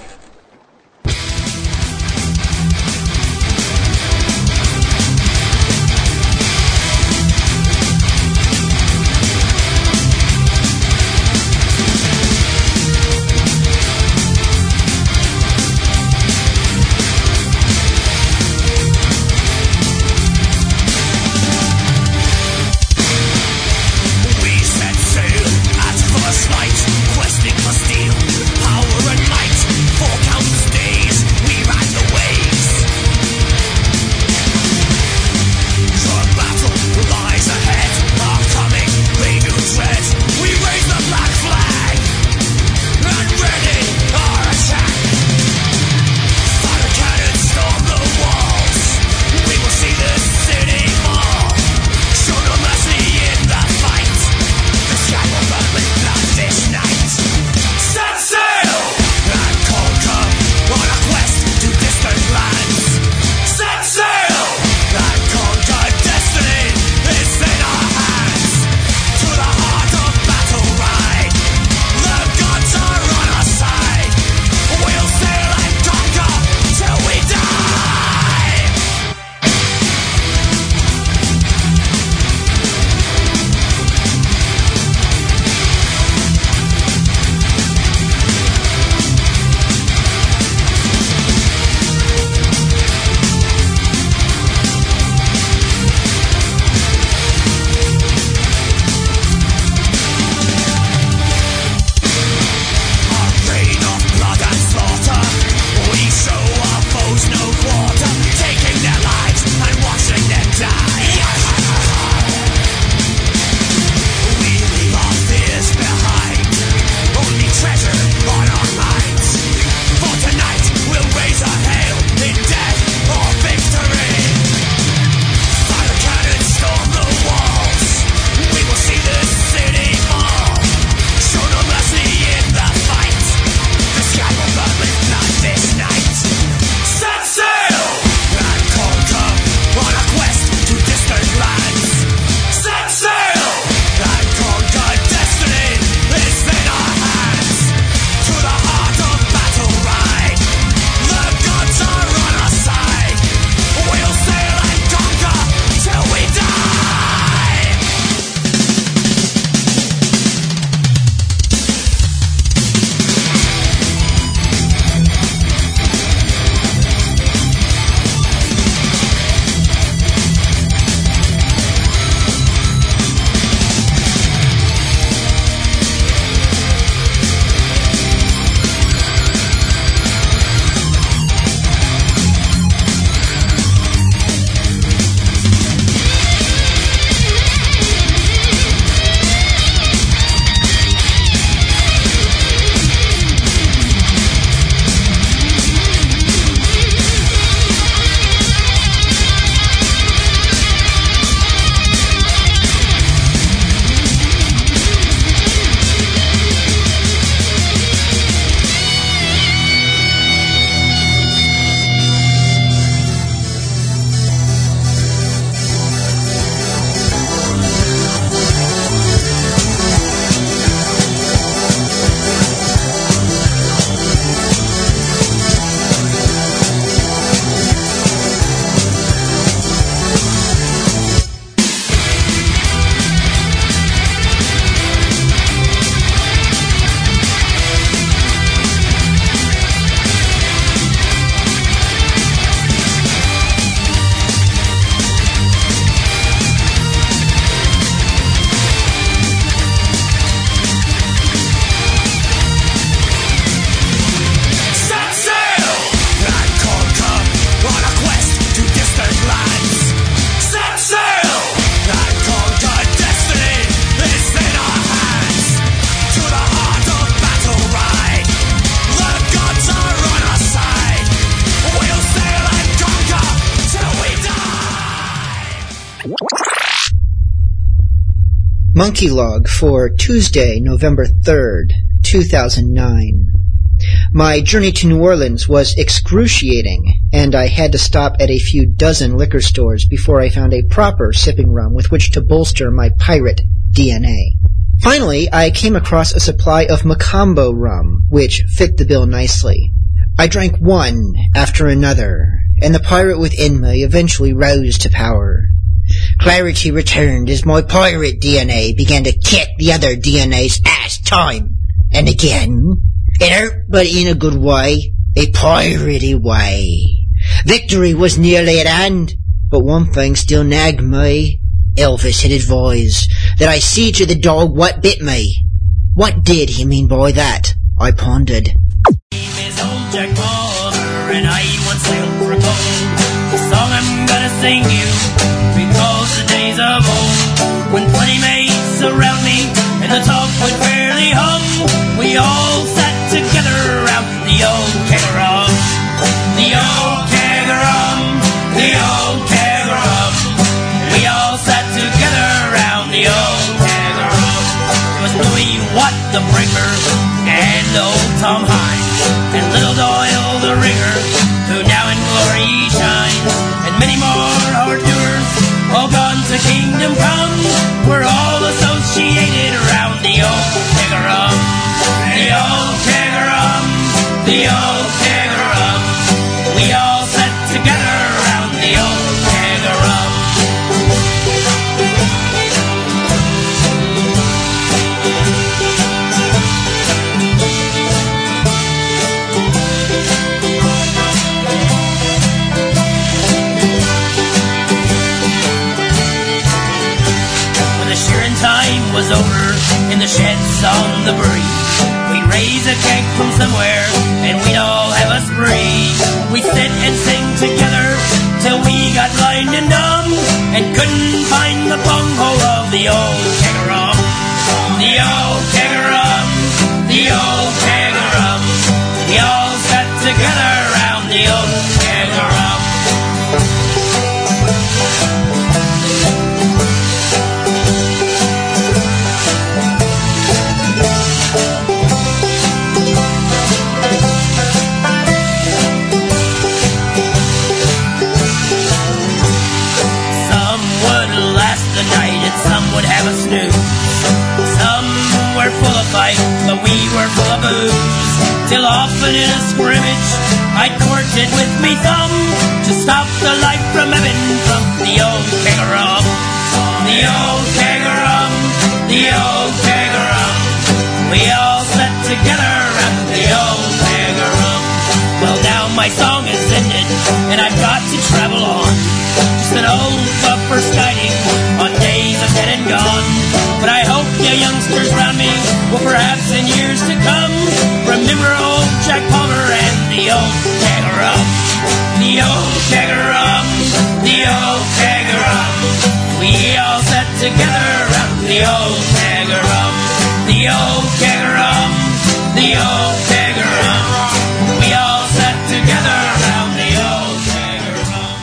Monkey Log for Tuesday, November 3rd, 2009. My journey to New Orleans was excruciating, and I had to stop at a few dozen liquor stores before I found a proper sipping rum with which to bolster my pirate DNA. Finally, I came across a supply of Macambo rum, which fit the bill nicely. I drank one after another, and the pirate within me eventually rose to power. Clarity returned as my pirate DNA began to kick the other DNA's ass time and again. It hurt, but in a good way, a piratey way. Victory was nearly at hand, but one thing still nagged me. Elvis had advised that I see to the dog what bit me. What did he mean by that? I pondered. you and the talk would fairly hum. We all sat together around the old keg rum, the old keg rum, the old keg rum. We all sat together around the old keg rum. It was Louis Watt, the breaker, and old Tom Hines, and little Doyle, the ringer, who now in glory shines, and many more hard doers, all gone to kingdom come. We're all associated the old keg of rum. We all sat together around the old of rum. When the shearing time was over in the sheds on the breeze, we'd raise a keg from somewhere and we'd all have a spree. We'd sit and sing together till we got blind and dumb and couldn't find the bunghole of the old fight, but we were full of booze. Till often in a scrimmage, I courted with me thumb to stop the light from ebbing from the old keg of rum. The old keg of rum, the old keg of rum. We all sat together around the old keg of rum. Well, now my song is ended, and I've got to to come remember old Jack Palmer and the old keg of rum. The old keg of rum, the old keg of rum. We all sat together around the old keg of rum. The old keg of rum, the old keg of rum. We all sat together around the old keg of rum.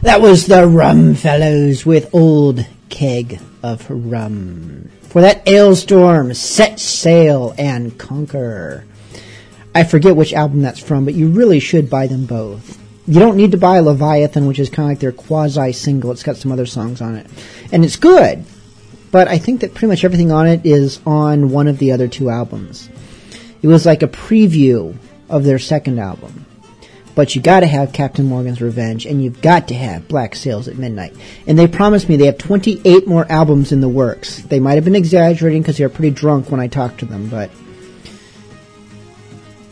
That was the Rum Fellows with Old Keg of Rum. For that Alestorm, Set Sail and Conquer. I forget which album that's from, but you really should buy them both. You don't need to buy Leviathan, which is kind of like their quasi single. It's got some other songs on it. And it's good, but I think that pretty much everything on it is on one of the other two albums. It was like a preview of their second album. But you gotta have Captain Morgan's Revenge, and you've got to have Black Sails at Midnight. And they promised me they have 28 more albums in the works. They might have been exaggerating because they were pretty drunk when I talked to them, but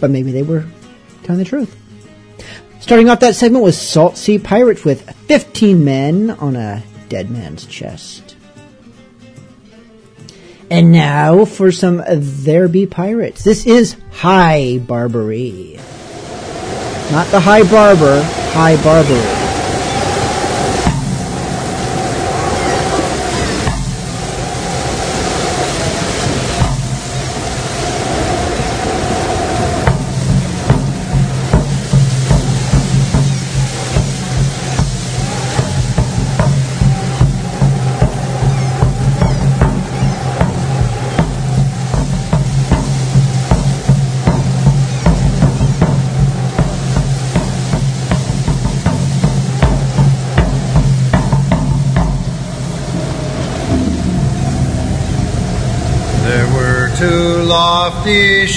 but maybe they were telling the truth. Starting off that segment was Salt Sea Pirates with 15 men on a dead man's chest. And now for some There Be Pirates. This is High Barbary. Not the High Barber, High Barbary.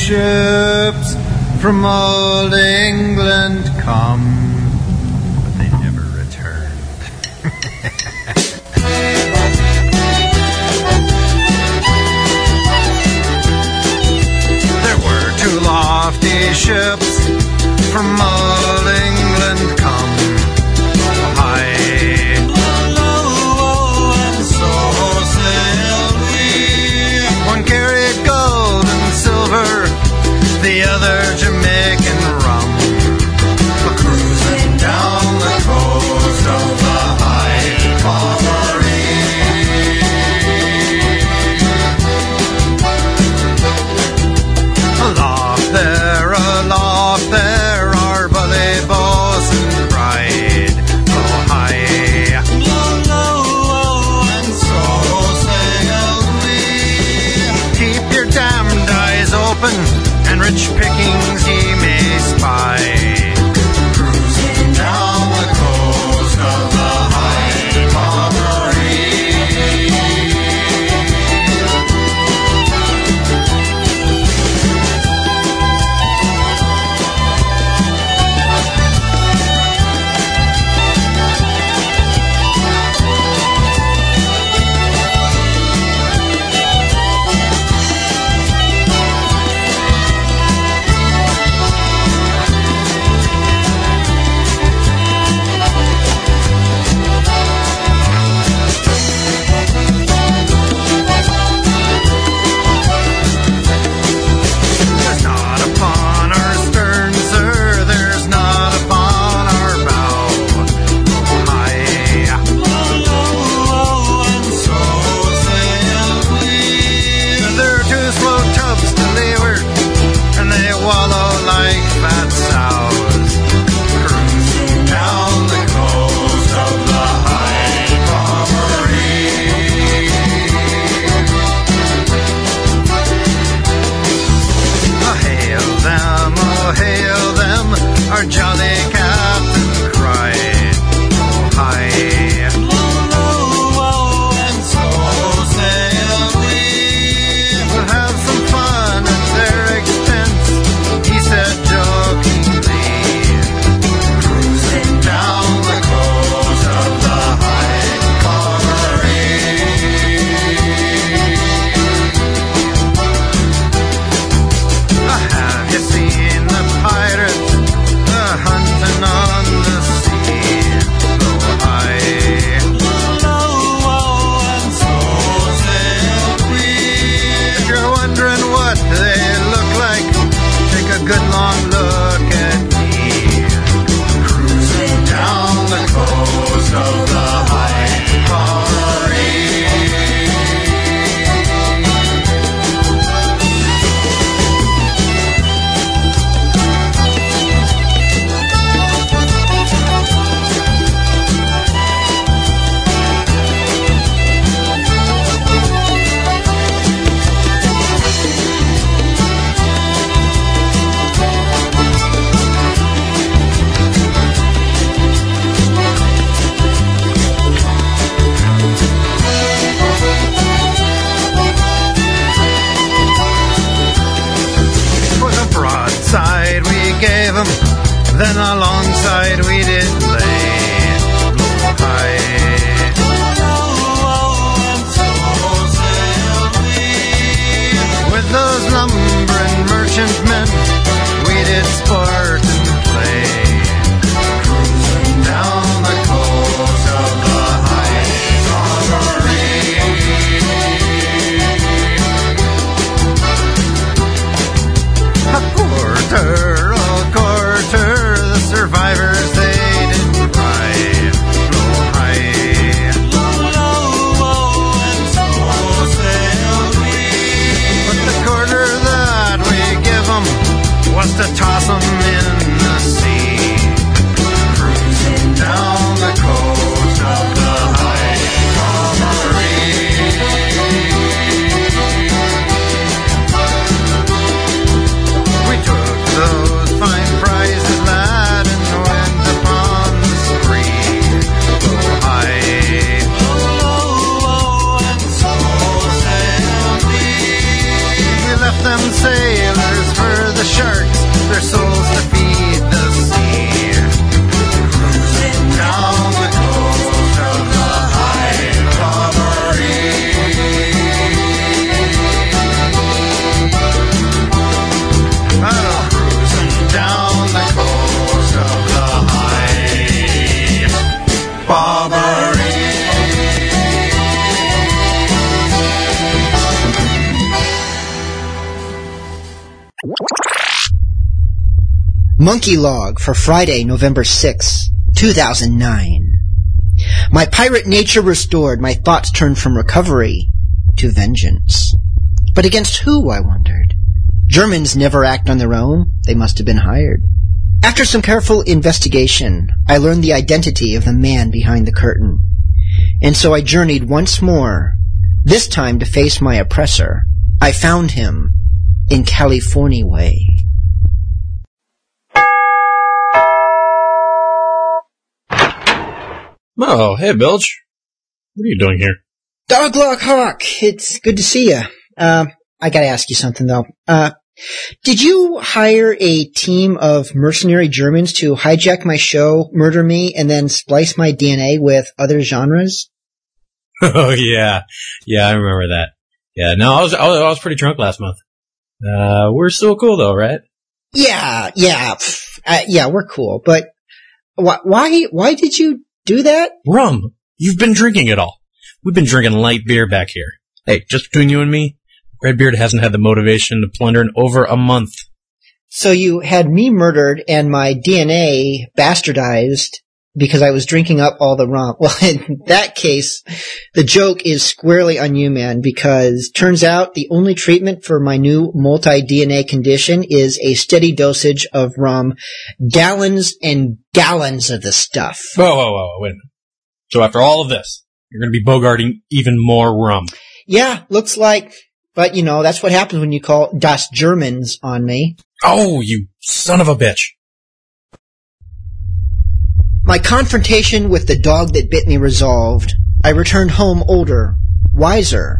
Ships from old England Monkey Log for Friday, November 6, 2009. My pirate nature restored, my thoughts turned from recovery to vengeance. But against who, I wondered? Germans never act on their own. They must have been hired. After some careful investigation, I learned the identity of the man behind the curtain. And so I journeyed once more, this time to face my oppressor. I found him in California way. Oh, hey, Bilge. What are you doing here? Doglock Hawk, it's good to see you. Uh, I gotta ask you something though. Uh, did you hire a team of mercenary Germans to hijack my show, murder me, and then splice my DNA with other genres? Oh yeah, yeah, I remember that. Yeah, no, I was I was, I was pretty drunk last month. Uh, we're still cool though, right? Yeah, yeah, uh, yeah, we're cool, but wh- why, why did you do that? Rum. You've been drinking it all. We've been drinking light beer back here. Hey, just between you and me, Redbeard hasn't had the motivation to plunder in over a month. So you had me murdered and my DNA bastardized because I was drinking up all the rum. Well, in that case, the joke is squarely on you, man, because turns out the only treatment for my new multi-DNA condition is a steady dosage of rum, gallons and gallons of the stuff. Whoa, whoa, whoa, wait a minute. So after all of this, you're gonna be bogarting even more rum. Yeah, looks like, but you know, that's what happens when you call Das Germans on me. Oh, you son of a bitch. My confrontation with the dog that bit me resolved, I returned home older, wiser,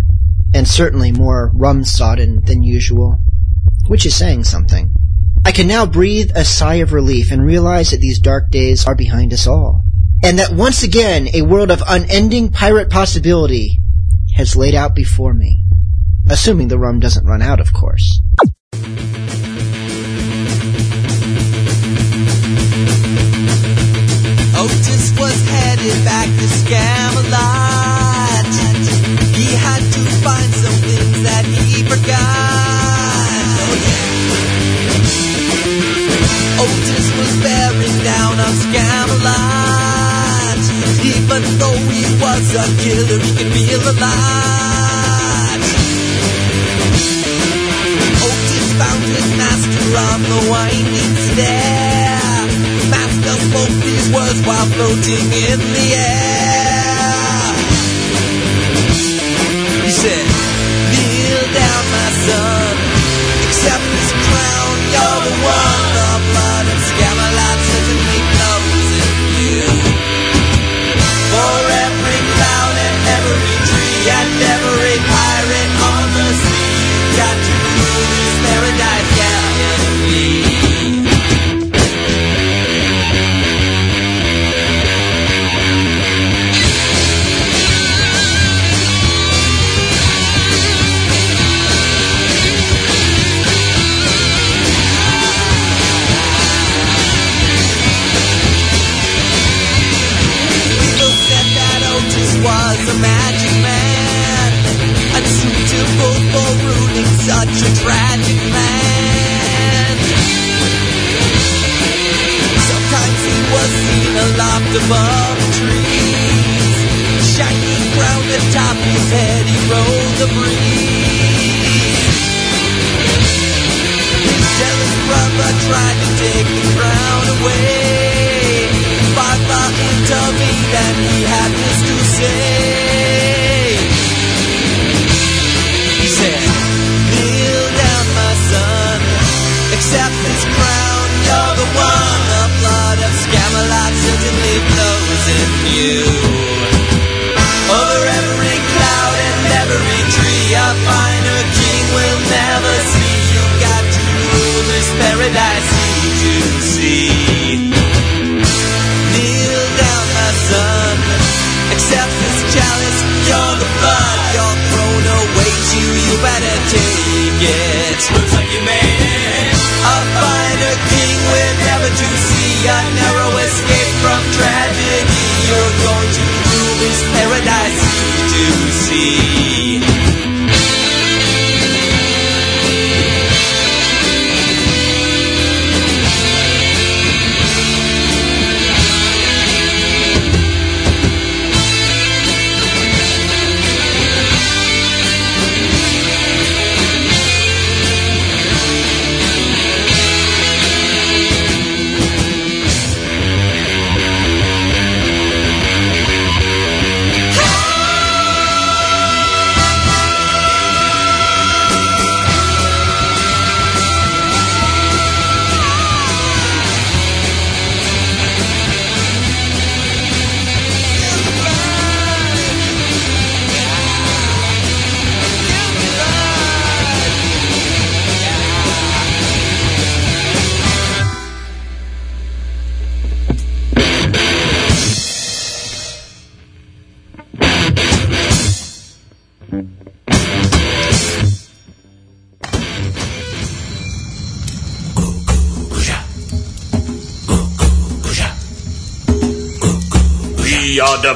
and certainly more rum-sodden than usual, which is saying something. I can now breathe a sigh of relief and realize that these dark days are behind us all, and that once again a world of unending pirate possibility has laid out before me. Assuming the rum doesn't run out, of course. Back to Scamelot. He had to find some things that he forgot. Otis was bearing down on. Even though he was a killer, he could feel a lot. Otis found his master on the winding stair. Spoke these words while floating in the air.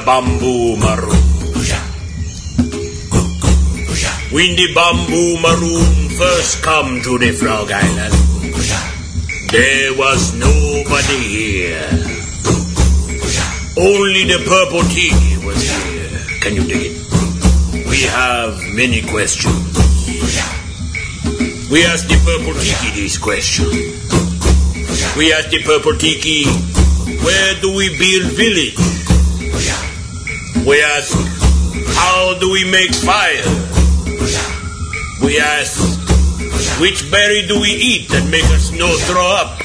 Bamboo maroon. When the bamboo maroon first come to the Frog Island, there was nobody here. Only the purple tiki was here. Can you dig it? We have many questions. We ask the purple tiki this question. We ask the purple tiki, where do we build village? We ask, how do we make fire? We ask, which berry do we eat that make us no throw up?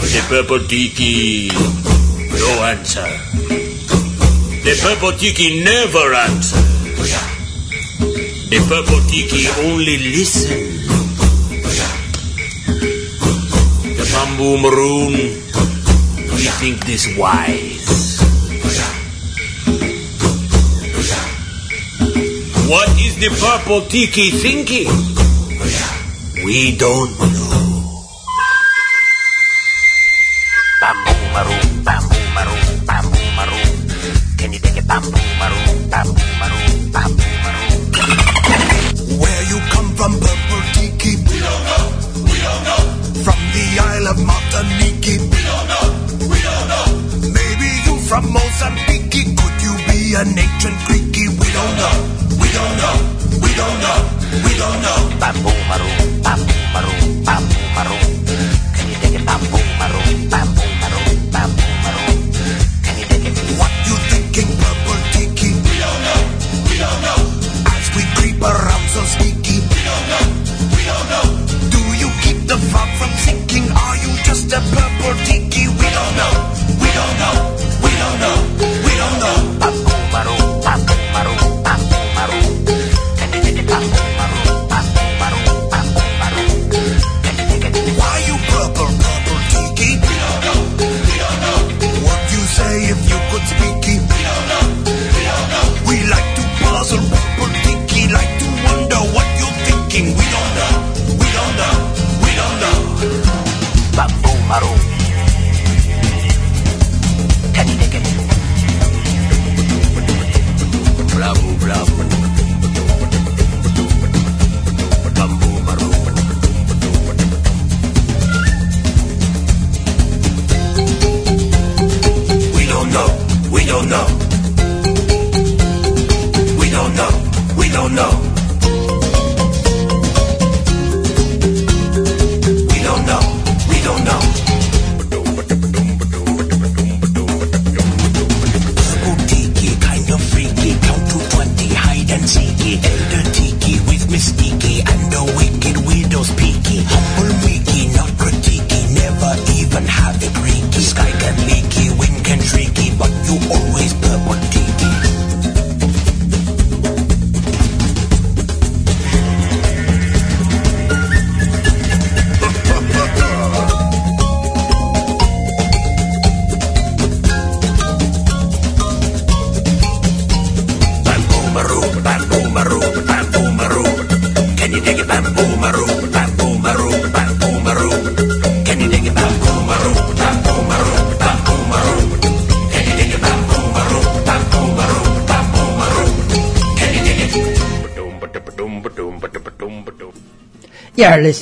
The purple tiki, no answer. The purple tiki never answer. The purple tiki only listen. The bamboo maroon, we think this wise. What is the purple tiki thinking? We don't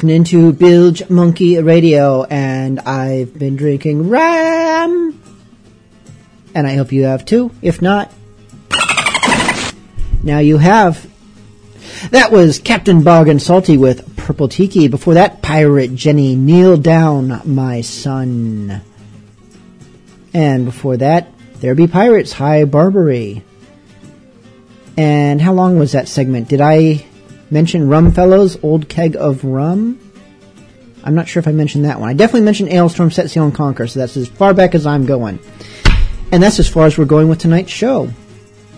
listening to Bilge Monkey Radio, and I've been drinking ram. And I hope you have too. If not, now you have. That was Captain Bogg and Salty with Purple Tiki. Before that, Pirate Jenny, Kneel Down, My Son. And before that, There Be Pirates, High Barbary. And how long was that segment? Did I mention Rum Fellows, Old Keg of Rum? I'm not sure if I mentioned that one. I definitely mentioned Alestorm, Set Sail and Conquer, so that's as far back as I'm going. And that's as far as we're going with tonight's show.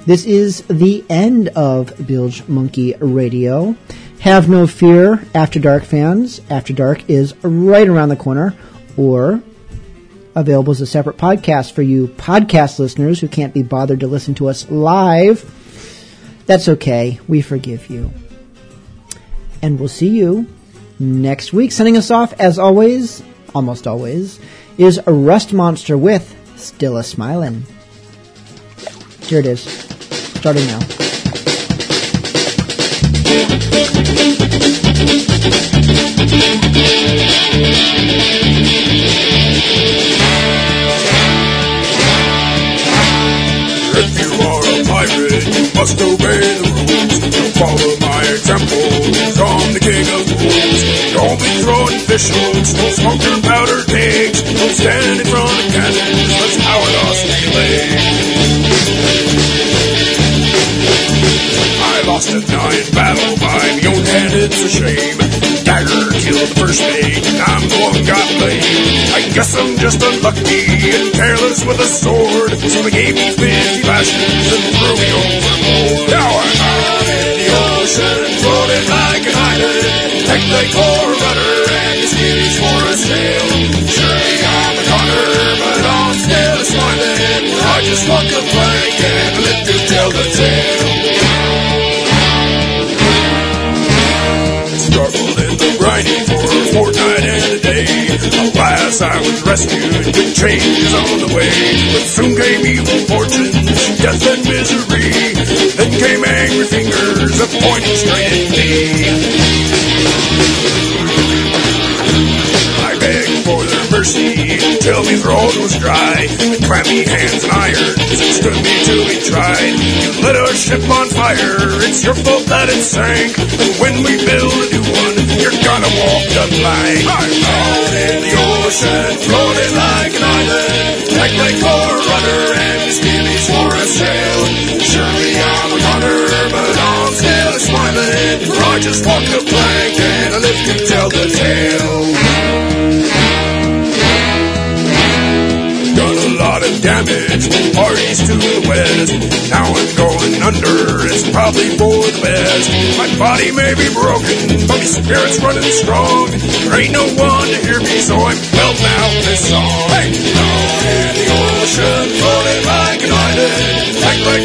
This is the end of Bilge Monkey Radio. Have no fear, After Dark fans. After Dark is right around the corner, or available as a separate podcast for you podcast listeners who can't be bothered to listen to us live. That's okay. We forgive you. And we'll see you next week. Sending us off, as always, almost always, is a Rust Monster with Still a Smilin'. Here it is. Starting now. If you are a pirate, you must obey the rules. Don't follow my example, I'm the king of fools. Don't be throwing fish hooks, smoke your powder kegs. Don't stand in front of cannons, let's power lost relay. I lost a nine battle by my own it's a shame. Dagger killed the first mate, and I'm the one got blamed. I guess I'm just unlucky and careless with a sword, so they gave me 50 lashes and threw me overboard. Now I'm out in the ocean, floating like an island. They call a rudder and his skivvies for a sail. Surely I'm a goner, but I'm still smiling. I just walk a plank and live to tell the tale. Struggled in the grinding for a fortnight and a day. Alas, I was rescued with changes on the way. But soon came evil fortunes, death and misery. Then came angry fingers, a pointing straight at me. Begged for their mercy, till me throat was dry. With clammy hands and irons, it stood me till we tried. You lit our ship on fire, it's your fault that it sank. And when we build a new one, you're gonna walk the plank. I'm out in the ocean, floating like an island. Act like a rudder and skivvies for a sail. Surely I'm a gunner, but I'm still smiling. For I just walk the plank and I live to tell the tale. Damage, parties to the west. Now I'm going under, it's probably for the best. My body may be broken, but my spirit's running strong. There ain't no one to hear me, so I'm belting out this song. Hey! Down in the ocean, floating like an island. Act like